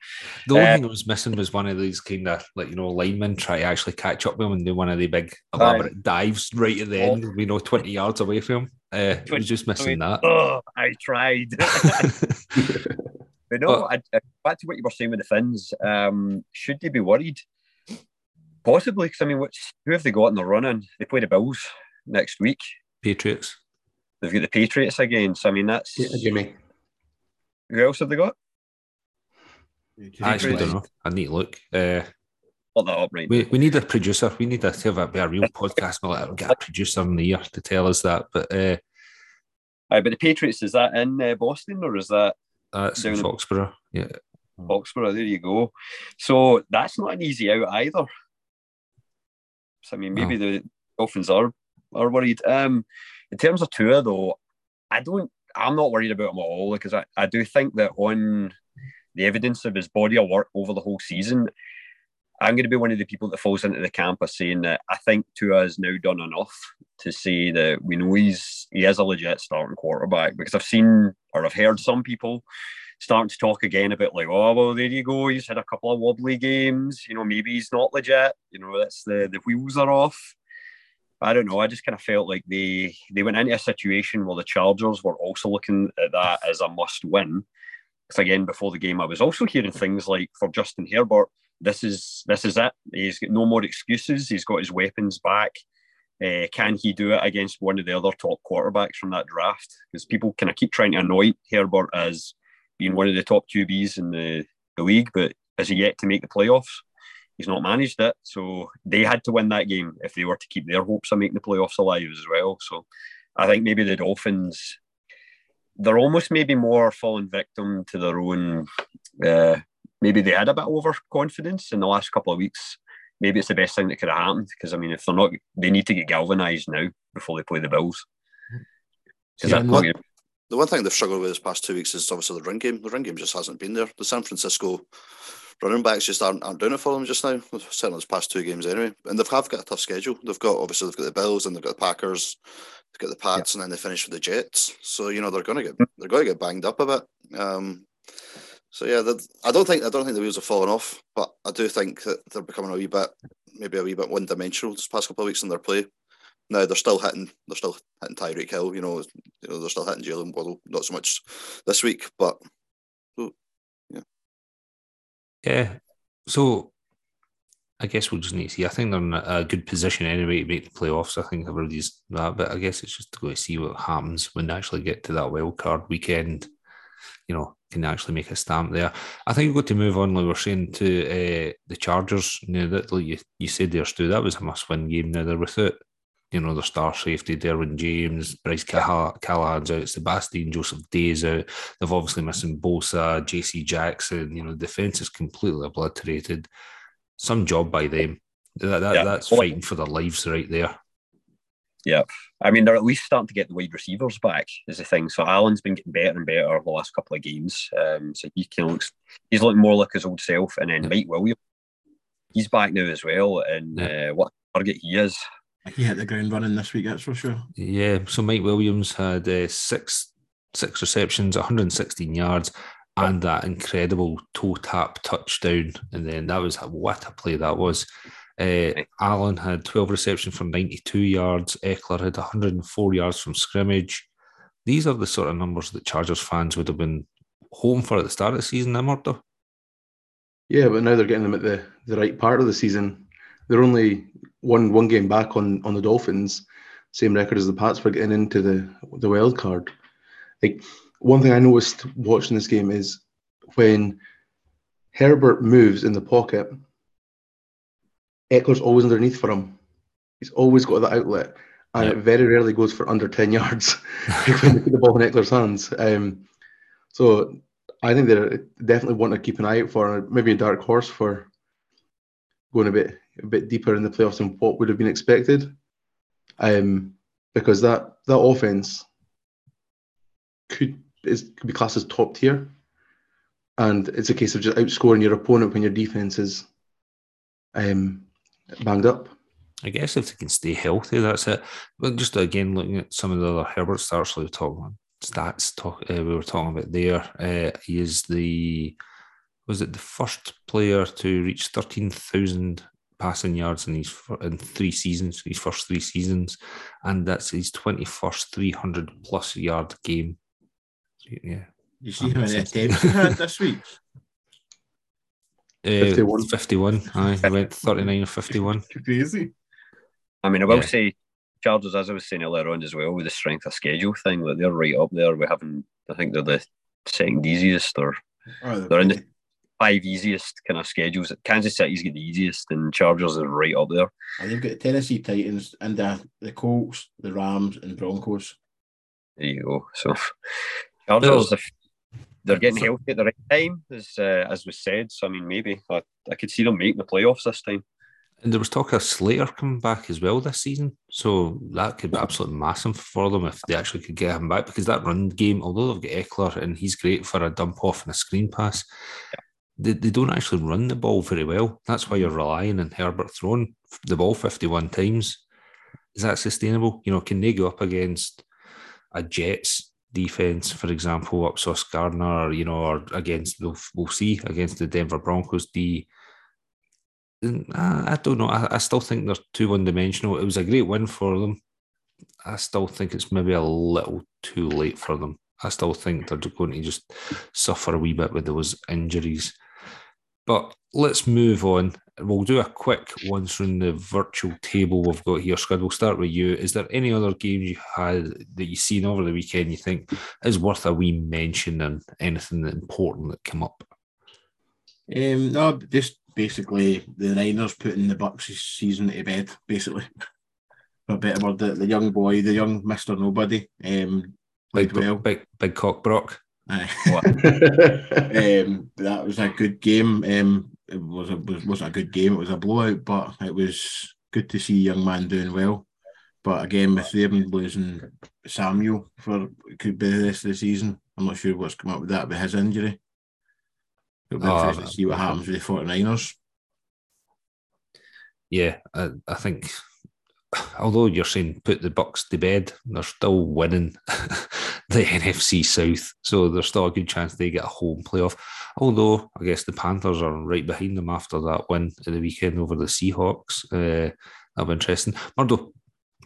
The only uh, thing that was missing was one of these kind of like you know linemen try to actually catch up with him and do one of the big elaborate right. dives right at the end, you know, 20 yards away from him. Uh, 20, was just missing I mean, that. Oh, I tried. But no, but, I, I, back to what you were saying with the Fins. Um, should they be worried? Possibly, because I mean, what's, who have they got in the running? They play the Bills next week. Patriots. They've got the Patriots again. So I mean, that's yeah, Jimmy. Who else have they got? I actually don't know. I need to look. Uh, Put that up right. We, we need a producer. We need to have a, a real podcast. We'll get a producer in the year to tell us that. But uh, but the Patriots is that in uh, Boston or is that that's in Foxborough. Yeah. Foxborough, there you go. So that's not an easy out either. So I mean, maybe no. the Dolphins are are worried. Um, in terms of Tua, though, I don't. I'm not worried about him at all because I, I do think that on the evidence of his body of work over the whole season, I'm going to be one of the people that falls into the camp of saying that I think Tua has now done enough to say that we know he's he is a legit starting quarterback because I've seen or I've heard some people starting to talk again about like, oh well, there you go, he's had a couple of wobbly games, you know, maybe he's not legit, you know, that's the the wheels are off. I don't know. I just kind of felt like they they went into a situation where the Chargers were also looking at that as a must win. Because again, before the game, I was also hearing things like for Justin Herbert, this is this is it. He's got no more excuses. He's got his weapons back. Uh, can he do it against one of the other top quarterbacks from that draft? Because people kind of keep trying to anoint Herbert as being one of the top QBs in the, the league, but has he yet to make the playoffs? He's not managed it. So they had to win that game if they were to keep their hopes of making the playoffs alive as well. So I think maybe the Dolphins, they're almost maybe more falling victim to their own uh, maybe they had a bit of overconfidence in the last couple of weeks. Maybe it's the best thing that could have happened because I mean, if they're not, they need to get galvanised now before they play the Bills. Yeah, one, the one thing they've struggled with this past two weeks is obviously the run game. The run game just hasn't been there. The San Francisco running backs just aren't, aren't doing it for them just now. Certainly, those past two games anyway. And they've have got a tough schedule. They've got obviously they've got the Bills and they've got the Packers, they've got the Pats, yeah. and then they finish with the Jets. So you know they're going to get they're going to get banged up a bit. Um, so yeah, I don't think I don't think the wheels have fallen off, but I do think that they're becoming a wee bit, maybe a wee bit one dimensional this past couple of weeks in their play. Now they're still hitting. They're still hitting Tyreek Hill. You know, you know, they're still hitting Jalen Waddle. Not so much this week, but yeah. Yeah. So I guess we'll just need to see. I think they're in a good position anyway to make the playoffs. I think everybody's that, but I guess it's just to go to see what happens when they actually get to that wild card weekend. You know, can actually make a stamp there. I think we've got to move on, like we are saying, to uh, the Chargers. You know, that like you, you said there, Stu, that was a must win game. Now they're without, you know, the star safety, Derwin James, Bryce Callahan's out, Sebastian Joseph Day's out. They've obviously missing Bosa, JC Jackson. You know, defense is completely obliterated some job by them. That, that yeah. That's fighting for their lives right there. Yeah. I mean, they're at least starting to get the wide receivers back, is the thing. So Allen's been getting better and better over the last couple of games. Um, so he kind of looks, he's looking more like his old self. And then yeah. Mike Williams, he's back now as well. And yeah. uh, what target he is. He hit the ground running this week, that's for sure. Yeah. So Mike Williams had uh, six six receptions, 116 yards, and that incredible toe tap touchdown. And then that was what a play that was. Uh, Allen had 12 receptions for 92 yards. Ekeler had 104 yards from scrimmage. These are the sort of numbers that Chargers fans would have been home for at the start of the season, Murdo? Yeah, but now they're getting them at the, the right part of the season. They're only one one game back on, on the Dolphins, same record as the Pats for getting into the the wild card. Like one thing I noticed watching this game is when Herbert moves in the pocket, Ekeler's always underneath for him. He's always got that outlet, and yep. it very rarely goes for under 10 yards when they put the ball in Ekeler's hands. Um, so I think they're definitely want to keep an eye out for maybe a dark horse for going a bit a bit deeper in the playoffs than what would have been expected. Um, because that that offense could is could be classed as top tier, and it's a case of just outscoring your opponent when your defense is um, banged up. I guess if they can stay healthy, that's it. But just again, looking at some of the other Herbert starts we were talking stats, talk uh, we were talking about there. Uh, he is the was it the first player to reach thirteen thousand passing yards in his in three seasons, his first three seasons, and that's his twenty first three hundred plus yard game yeah. You see how many attempts he had this week? Uh, 51. 51. Aye, he went 39 or 51. Crazy. I mean, I will yeah. say, Chargers, as I was saying earlier on as well, with the strength of schedule thing, like they're right up there. We haven't, I think they're the second easiest, or oh, they're in the five easiest kind of schedules. Kansas City's got the easiest, and Chargers are right up there. And they've got the Tennessee Titans and the, the Colts, the Rams, and Broncos. There you go. So Cardinals, if they're getting healthy at the right time, as uh, as was said. So I mean, maybe I, I could see them making the playoffs this time. And there was talk of Slater coming back as well this season, so that could be absolutely massive for them if they actually could get him back. Because that run game, although they've got Ekeler and he's great for a dump off and a screen pass, yeah. they, they don't actually run the ball very well. That's why you're relying on Herbert throwing the ball 51 times. Is that sustainable? You know, can they go up against a Jets defense, for example, up Sauce Gardner, you know, or against we'll, we'll see against the Denver Broncos D. I, I don't know. I, I still think they're too one dimensional. It was a great win for them. I still think it's maybe a little too late for them. I still think they're going to just suffer a wee bit with those injuries. But let's move on. We'll do a quick one from the virtual table we've got here. Scud, we'll start with you. Is there any other games you had that you've seen over the weekend you think is worth a wee mention and anything important that came up? Um, no, just basically the Niners putting the Bucks season to bed, basically. For a better word, the, the young boy, the young Mister Nobody, um, big, well. Big big cock Brock. um, that was a good game. Um, it was a, was, wasn't a good game. It was a blowout, but it was good to see young man doing well. But again, with them losing Samuel for could be the rest of the season, I'm not sure what's come up with that with his injury. It'll be oh, interesting to see what happens with the 49ers. Yeah, I, I think although you're saying put the Bucks to bed, they're still winning the NFC South, so there's still a good chance they get a home playoff. Although I guess the Panthers are right behind them after that win at the weekend over the Seahawks. Uh, that'll be interesting. Murdo,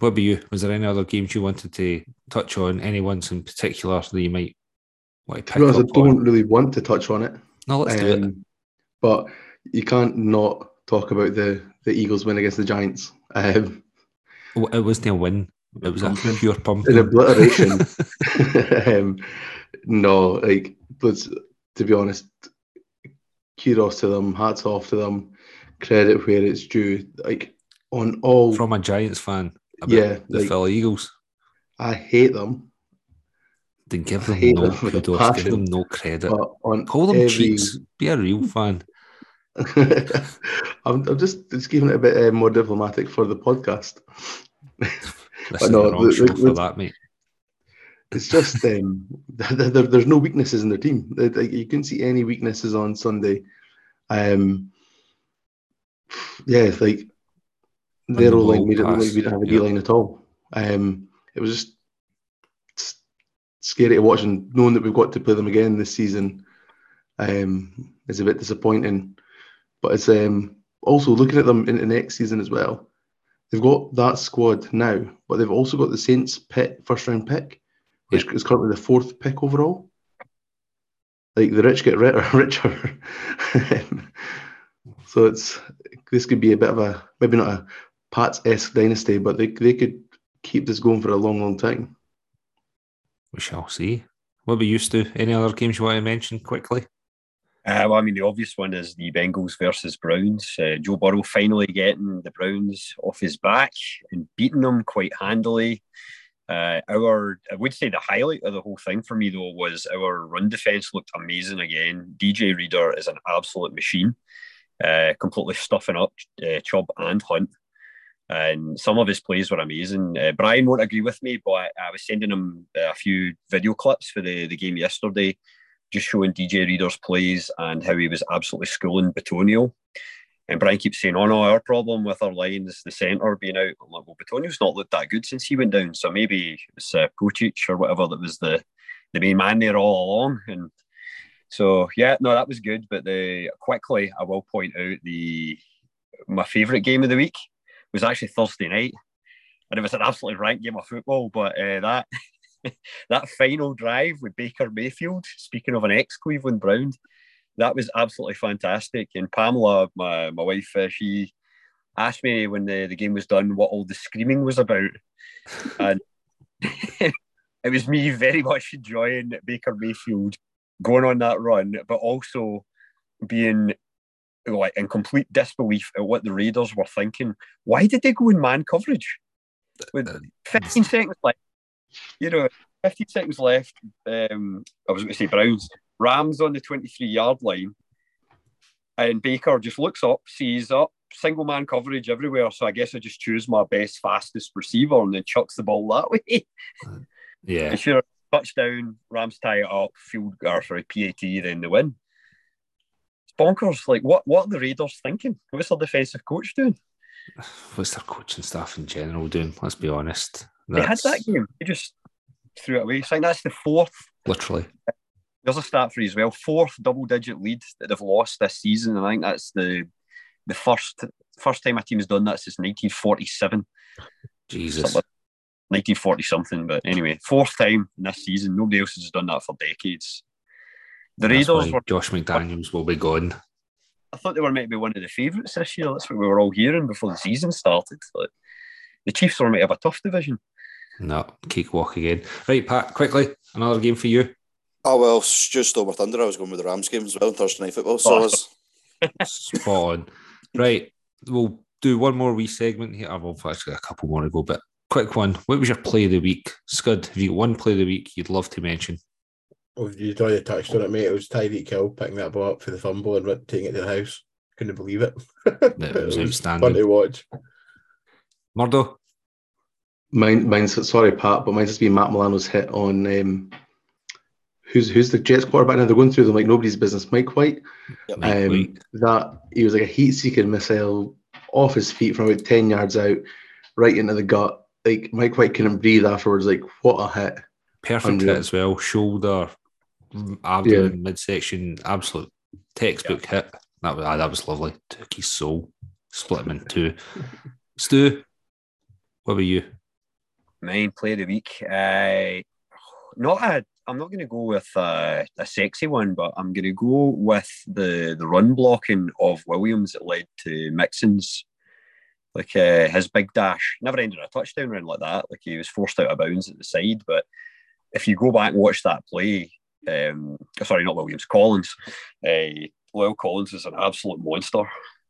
What about you? Was there any other games you wanted to touch on? Any ones in particular that you might want to pick honest, I up on? don't really want to touch on it. No, let's do it. Um, But you can't not talk about the the Eagles win against the Giants. Um, It wasn't a win. It was a Pumping. pure an pumping. obliteration. um, no, like, let's to be honest, kudos to them, hats off to them, credit where it's due. Like on all, From a Giants fan. About Yeah, The like- Philly Eagles. I hate them, Then give them no them kudos. Give them no credit. on Call them every, cheats. Be a real fan. I'm, I'm just just keeping it a bit uh, more diplomatic for the podcast. But no, the the- for that, mate. It's just um, there, there- there's no weaknesses in their team. You couldn't see any weaknesses on Sunday. Um, yeah, it's like their the O line made it look like we didn't have a. D line at all. Um, it was just scary to watch, and knowing that we've got to play them again this season um, is a bit disappointing. But it's um, also looking at them into next season as well. They've got that squad now, but they've also got the Saints pick, first round pick, which is currently the fourth pick overall. Like the rich get richer. richer. so it's this could be a bit of a maybe not a Pats esque dynasty, but they they could keep this going for a long, long time. We shall see. What we used to? Any other games you want to mention quickly? Uh, well, I mean, the obvious one is the Bengals versus Browns. Uh, Joe Burrow finally getting the Browns off his back and beating them quite handily. Uh, our, I would say the highlight of the whole thing for me though was our run defense looked amazing again. DJ Reader is an absolute machine, uh, completely stuffing up uh, Chubb and Hunt. And some of his plays were amazing. Uh, Brian won't agree with me, but I was sending him uh, a few video clips for the, the game yesterday just showing DJ Reader's plays and how he was absolutely schooling Bitonio. And Brian keeps saying, "Oh no, our problem with our line is the centre being out." I'm like, "Well, Bitonio's not looked that good since he went down, so maybe it's uh, Pocic or whatever that was the the main man there all along." And so, yeah, no, that was good. But the quickly, I will point out the my favourite game of the week was actually Thursday night, and it was an absolutely rank game of football. But uh, that that final drive with Baker Mayfield, speaking of an ex Cleveland Brown, that was absolutely fantastic. And Pamela, my, my wife, uh, she asked me when the, the game was done what all the screaming was about. And it was me very much enjoying Baker Mayfield going on that run, but also being like in complete disbelief at what the Raiders were thinking. Why did they go in man coverage? With 15 seconds left, you know, 15 seconds left. Um, I was going to say Browns. Rams on the 23 yard line. And Baker just looks up, sees up, single man coverage everywhere. So I guess I just choose my best, fastest receiver and then chucks the ball that way. Yeah. And sure, touchdown, Rams tie it up, field or sorry, PAT, then they win. It's bonkers. Like, what, what are the Raiders thinking? What's their defensive coach doing? What's their coaching staff in general doing? Let's be honest. They had that game. They just threw it away. So I think that's the fourth Literally. there's a stat for you as well. Fourth double digit lead that they've lost this season. And I think that's the the first first time a team has done that since 1947. Jesus. Like 1940 something. But anyway, fourth time in this season. Nobody else has done that for decades. The That's Raiders were Josh McDaniels will be gone. I thought they were meant to be one of the favourites this year. That's what we were all hearing before the season started. Like, the Chiefs were meant to have a tough division. No, cakewalk again. Right, Pat, quickly, another game for you. Oh well, Stu stole my thunder. I was going with the Rams game as well, Thursday night football. So oh. I was, Spot on. Right, we'll do one more wee segment here. Ah, I've actually got a couple more to go, but quick one. What was your play of the week? Scud, have you got one play of the week you'd love to mention? Oh, you'd already touched on it, mate. It was Tyreek Hill picking that ball up for the fumble and taking it to the house. Couldn't believe it. It was outstanding. Fun to watch. Murdo? Mine, mine's sorry, Pat, but mine's just been Matt Milano's hit on um, who's who's the Jets quarterback now. They're going through them like nobody's business. Mike White. Yep. Mike Um, White. that he was like a heat-seeking missile off his feet from about ten yards out, right into the gut. Like Mike White couldn't breathe afterwards. Like what a hit! Perfect unreal. hit as well. Shoulder, abdomen, midsection, absolute textbook hit. That was, ah, that was lovely. Took his soul, split him in two. Stu, what about you? Main play of the week. Uh, not a. I'm not going to go with a, a, sexy one, but I'm going to go with the the run blocking of Williams that led to Mixon's like uh, his big dash. Never ended a touchdown run like that. Like he was forced out of bounds at the side. But if you go back and watch that play, um, sorry, not Williams, Collins. Uh, La'el Collins is an absolute monster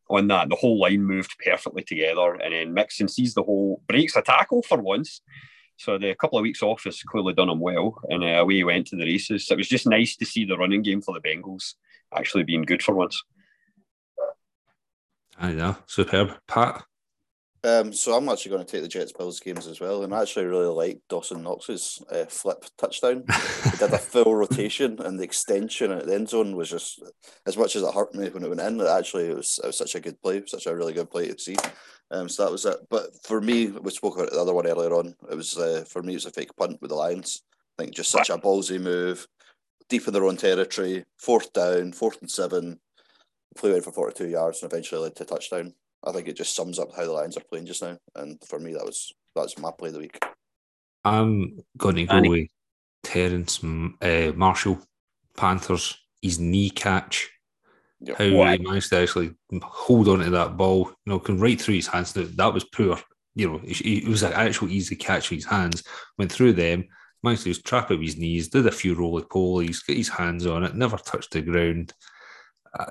on that. The whole line moved perfectly together, and then Mixon sees the whole breaks a tackle for once. So the couple of weeks off has clearly done him well, and uh, away he went to the races. So it was just nice to see the running game for the Bengals actually being good for once. I know, superb, Pat. Um, so I'm actually going to take the Jets Bills games as well, and I actually really like Dawson Knox's uh, flip touchdown. he did a full rotation, and the extension at the end zone was just as much as it hurt me when it went in. It actually it was, it was such a good play, such a really good play to see. Um, so that was it. But for me, we spoke about the other one earlier on. It was uh, for me, it was a fake punt with the Lions. I think just such a ballsy move, deep in their own territory, fourth down, fourth and seven. Play went for 42 yards and eventually led to a touchdown. I think it just sums up how the Lions are playing just now. And for me, that was that's my play of the week. I'm going to go Annie. with Terrace uh, Marshall, Panthers. His knee catch, yep. how what? he managed to actually hold on to that ball, you know, can right through his hands. That was poor. You know, it was an actual easy catch with his hands. Went through them, managed to just trap up his knees, did a few roly polies, get his hands on it, never touched the ground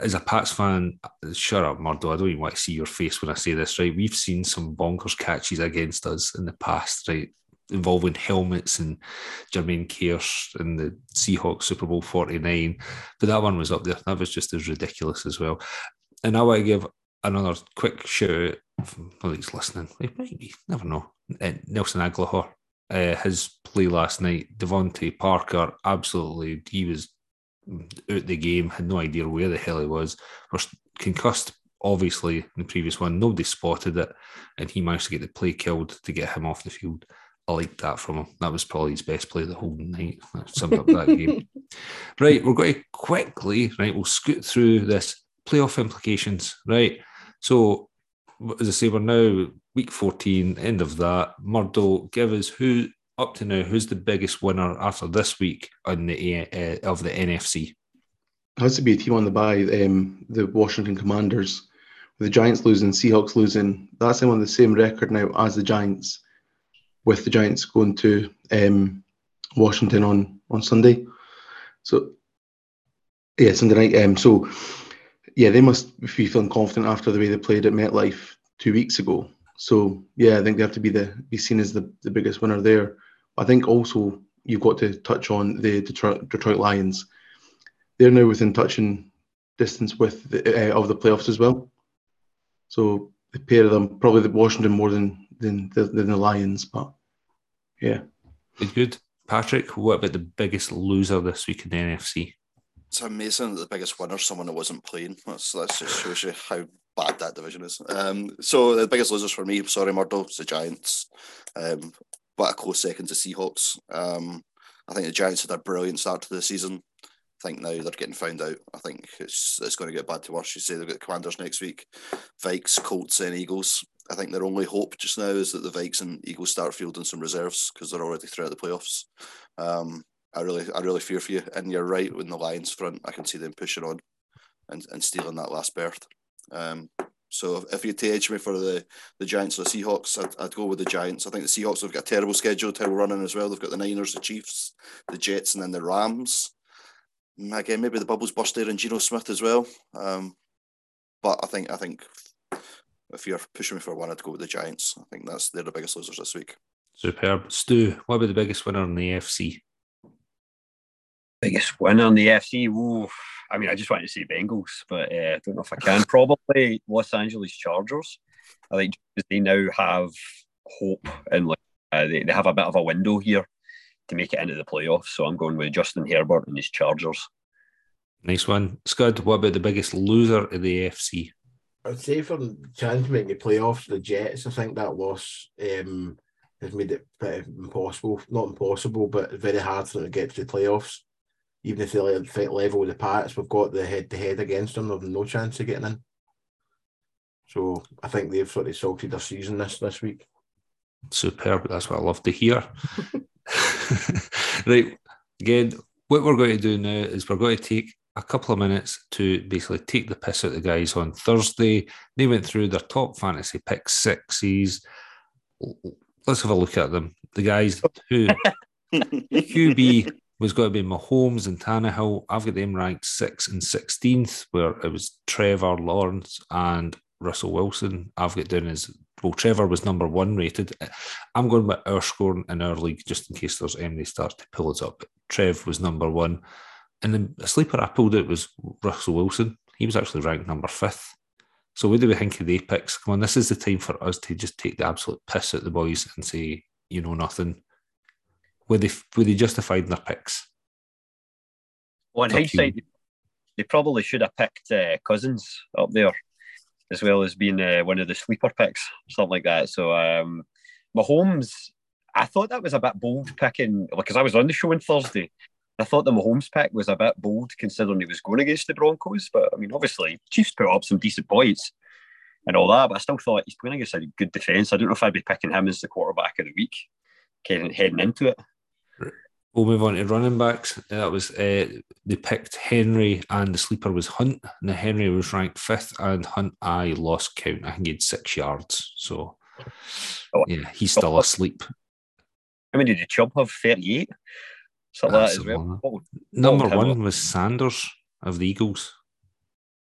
as a Pats fan, shut up, Murdo. I don't even want to see your face when I say this, right? We've seen some bonkers catches against us in the past, right? Involving helmets and Jermaine Kearse and the Seahawks Super Bowl 49. But that one was up there. That was just as ridiculous as well. And I want to give another quick shout out. he's listening. Maybe, never know. Uh, Nelson Agholor, uh, his play last night, DeVante Parker, absolutely, he was out the game, had no idea where the hell he was. Was concussed, obviously, in the previous one. Nobody spotted it, and he managed to get the play killed to get him off the field. I liked that from him. That was probably his best play the whole night. That summed up that game. Right, we're going to quickly, right, we'll scoot through this playoff implications, right? So, as I say, we're now week 14, end of that. Murdo, give us who up to now, who's the biggest winner after this week on the uh, of the NFC? It has to be a team on the bye. Um, the Washington Commanders, with the Giants losing, Seahawks losing. That's them on the same record now as the Giants, with the Giants going to um, Washington on on Sunday. So yeah, Sunday night. Um, so yeah, they must be feeling confident after the way they played at MetLife two weeks ago. So yeah, I think they have to be the be seen as the, the biggest winner there. I think also you've got to touch on the Detroit, Detroit Lions. They're now within touching distance with the, uh, of the playoffs as well. So the pair of them, probably the Washington more than than the, than the Lions, but yeah, good. Good, Patrick. What about the biggest loser this week in the NFC? It's amazing that the biggest winner someone that wasn't playing. That's that just shows you how bad that division is. Um, so the biggest losers for me, sorry, Murdo, it's the Giants. Um, but a close second to Seahawks. Um, I think the Giants had a brilliant start to the season. I think now they're getting found out. I think it's it's going to get bad to worse. You say they've got the Commanders next week, Vikes, Colts, and Eagles. I think their only hope just now is that the Vikes and Eagles start fielding some reserves because they're already throughout the playoffs. Um, I really, I really fear for you. And you're right, when the Lions front, I can see them pushing on and, and stealing that last berth. Um, so if you had to edge me for the, the Giants or the Seahawks, I'd, I'd, go with the Giants. I think the Seahawks have got a terrible schedule, terrible running as well. They've got the Niners, the Chiefs, the Jets, and then the Rams. Mm, again, maybe the bubbles burst there and Geno Smith as well. Um, but I think I think if you're pushing me for one, I'd go with the Giants. I think that's they're the biggest losers this week. Superb. Stu, what about the biggest winner in the AFC? Biggest winner in the AFC? Ooh, I mean, I just want to say Bengals, but uh, I don't know if I can. Probably Los Angeles Chargers. I think they now have hope and like uh, they, they have a bit of a window here to make it into the playoffs. So I'm going with Justin Herbert and his Chargers. Nice one, Scud. What about the biggest loser in the AFC? I'd say for the chance to make the playoffs, the Jets. I think that loss um, has made it impossible. Not impossible, but very hard for them to get to the playoffs even if they fight level with the Pats, we've got the head to head against them. They've no chance of getting in. So I think they've sort of salted their season this this week. superb. That's what I love to hear. right. Again, what we're going to do now is we're going to take a couple of minutes to basically take the piss out the guys on Thursday. They went through their top fantasy pick sixes. Let's have a look at them. The guys who QB was going to be Mahomes and Tannehill. I've got them ranked sixth and sixteenth, where it was Trevor Lawrence and Russell Wilson. I've got down as well. Trevor was number one rated. I'm going with our score in our league just in case there's any start to pull us up. Trev was number one. And then a sleeper I pulled it was Russell Wilson. He was actually ranked number fifth. So what do we think of the picks? Come on, this is the time for us to just take the absolute piss at the boys and say, you know nothing. Were they were they justified in their picks? Well, in hindsight, they probably should have picked uh, Cousins up there, as well as being uh, one of the sleeper picks, something like that. So um, Mahomes, I thought that was a bit bold picking, because I was on the show on Thursday. I thought the Mahomes pick was a bit bold considering he was going against the Broncos. But I mean, obviously, Chiefs put up some decent points and all that. But I still thought he's playing against a good defence. I don't know if I'd be picking him as the quarterback of the week, heading into it. We'll move on to running backs. That was uh, they picked Henry and the sleeper was Hunt. Now Henry was ranked fifth and Hunt I lost count. I think he had six yards. So oh, yeah, he's still asleep. How many did Chubb have? Thirty-eight. Something like that as well. What, what Number one was Sanders of the Eagles.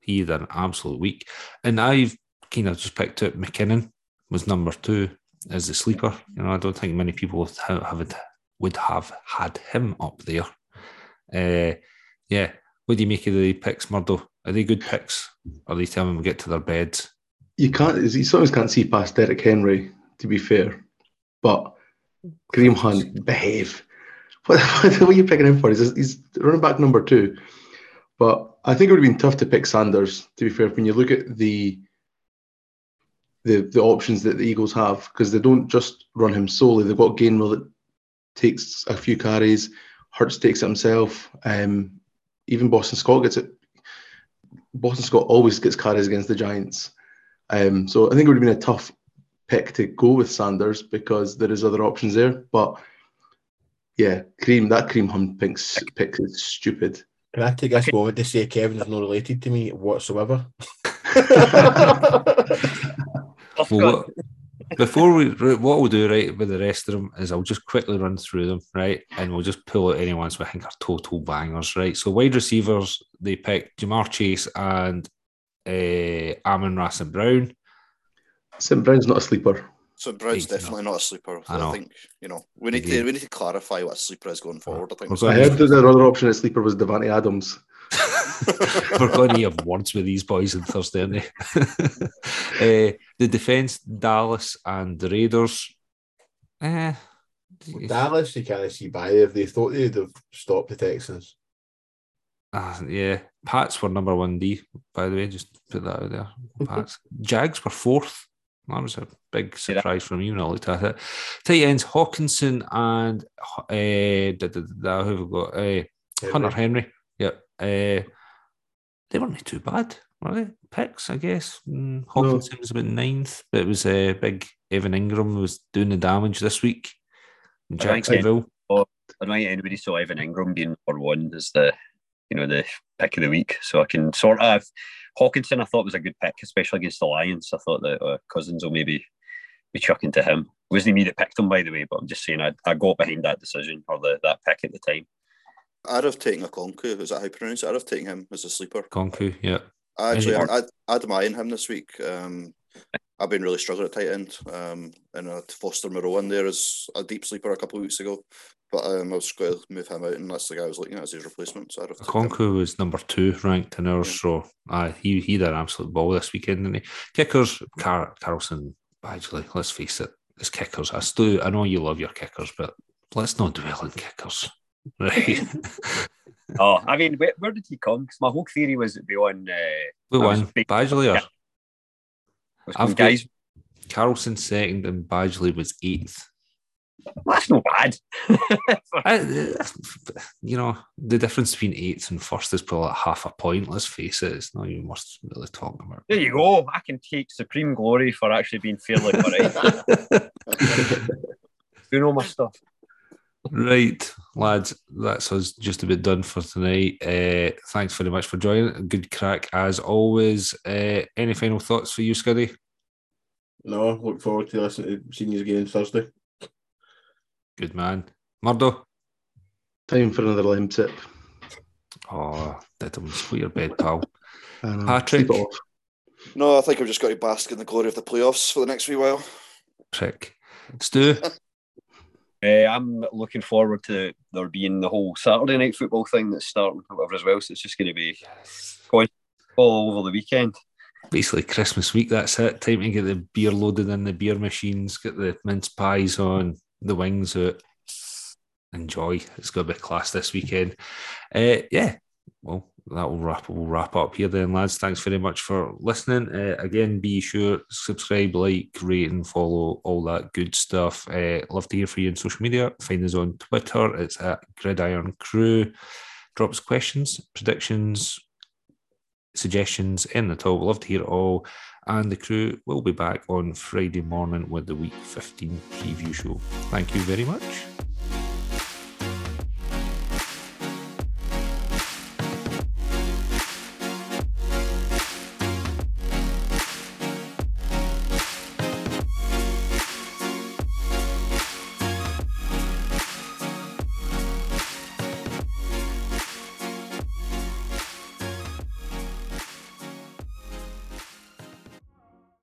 He had an absolute week, and I've kind of just picked out McKinnon was number two as the sleeper. You know, I don't think many people have, have would have had him up there. Uh, yeah. What do you make of the picks, Murdo? Are they good picks? Are they telling them to get to their beds? You can't. You sometimes can't see past Derrick Henry. To be fair, but Kareem Hunt behave. What, what are you picking him for? He's, he's running back number two. But I think it would have been tough to pick Sanders. To be fair, when you look at the the the options that the Eagles have, because they don't just run him solely. They've got Gainwell that takes a few carries. Hurts takes it himself. Um, even Boston Scott gets it. Boston Scott always gets carries against the Giants. Um, so I think it would have been a tough pick to go with Sanders because there is other options there. But yeah, Kareem that Kareem Hunt pick, pick is stupid. Can I take this moment to say Kevin is not related to me whatsoever? well, before we, what we'll do, right, with the rest of them is I'll just quickly run through them, right, and we'll just pull out any ones we think are total bangers, right. So wide receivers, they picked Ja'Marr Chase and uh, Amon and Brown. St. Brown's not a sleeper. So Brown's definitely not a sleeper. I, I, think you know we need to we need to clarify what a sleeper is going forward. I think. I heard that the other option at sleeper was Davante Adams. We're going to have words with these boys on Thursday, aren't uh, the defence, Dallas and the Raiders. Eh, Dallas, you can't see by if they thought they'd have stopped the Texans. Uh, yeah, Pats were number one D, by the way, just put that out there. Pats. Jags were fourth. That was a big surprise yeah. for me when I looked at it. Tight ends, Hockenson and uh, da, da, da, who have we got? Uh, Hunter Henry. Yep. Uh, they weren't too bad, were they? Picks, I guess. Mm, Hockenson no. was about ninth, but it was a uh, big Evan Engram was doing the damage this week in Jacksonville. I don't think anybody saw Evan Engram being number one as the you know the pick of the week. So I can sort of Hockenson. I thought was a good pick, especially against the Lions. I thought that uh, Cousins will maybe be chucking to him. It wasn't me that picked him, by the way, but I'm just saying I, I got behind that decision or the, that pick at the time. I'd have taken a Conku. Is that how you pronounce it? I'd have taken him as a sleeper. Conku, yeah. I actually, I, I, I'd mind him this week. Um, I've been really struggling at tight end, um, and uh, Foster Moreau in there as a deep sleeper a couple of weeks ago. But um, I was going to move him out, and that's the guy I was looking at as his replacement. So Conku was number two ranked in ours, yeah. so uh, he he did an absolute ball this weekend, didn't he? Kickers, Car- Carlson, Badgley. Let's face it, it's kickers. I still, I know you love your kickers, but let's not dwell on kickers, right? oh, I mean, where, where did he come? Because my whole theory was it'd be on. Uh, Who won? Badgley or? I've guys. Carlson second and Badgley was eighth. That's not bad. I, you know, the difference between eighth and first is probably like half a point. Let's face it, it's not even worth really talking about. there you go. I can take supreme glory for actually being fairly correct. you know my stuff. Right, lads, that's us just about done for tonight. Uh, thanks very much for joining. Good crack as always. Uh, any final thoughts for you, Scuddy? No, look forward to listening to seeing you again Thursday. Good man. Murdo? Time for another Lemsip. Oh, did him put your bed, pal. Patrick? sleep it off. No, I think I've just got to bask in the glory of the playoffs for the next wee while. Prick. Stu? Uh, I'm looking forward to there being the whole Saturday night football thing that's starting, whatever as well. So it's just going to be going all over the weekend. Basically, Christmas week, that's it. Time to get the beer loaded in the beer machines, get the mince pies on, the wings out. Enjoy. It's going to be class this weekend. Uh, yeah, well, that will wrap we'll wrap up here then, lads. Thanks very much for listening. Uh, again, be sure subscribe, like, rate, and follow all that good stuff. Uh, love to hear from you on social media. Find us on Twitter. It's at GridIrnCru. Drops questions, predictions, suggestions in the top. Love to hear it all. And the crew will be back on Friday morning with the week 15 preview show. Thank you very much.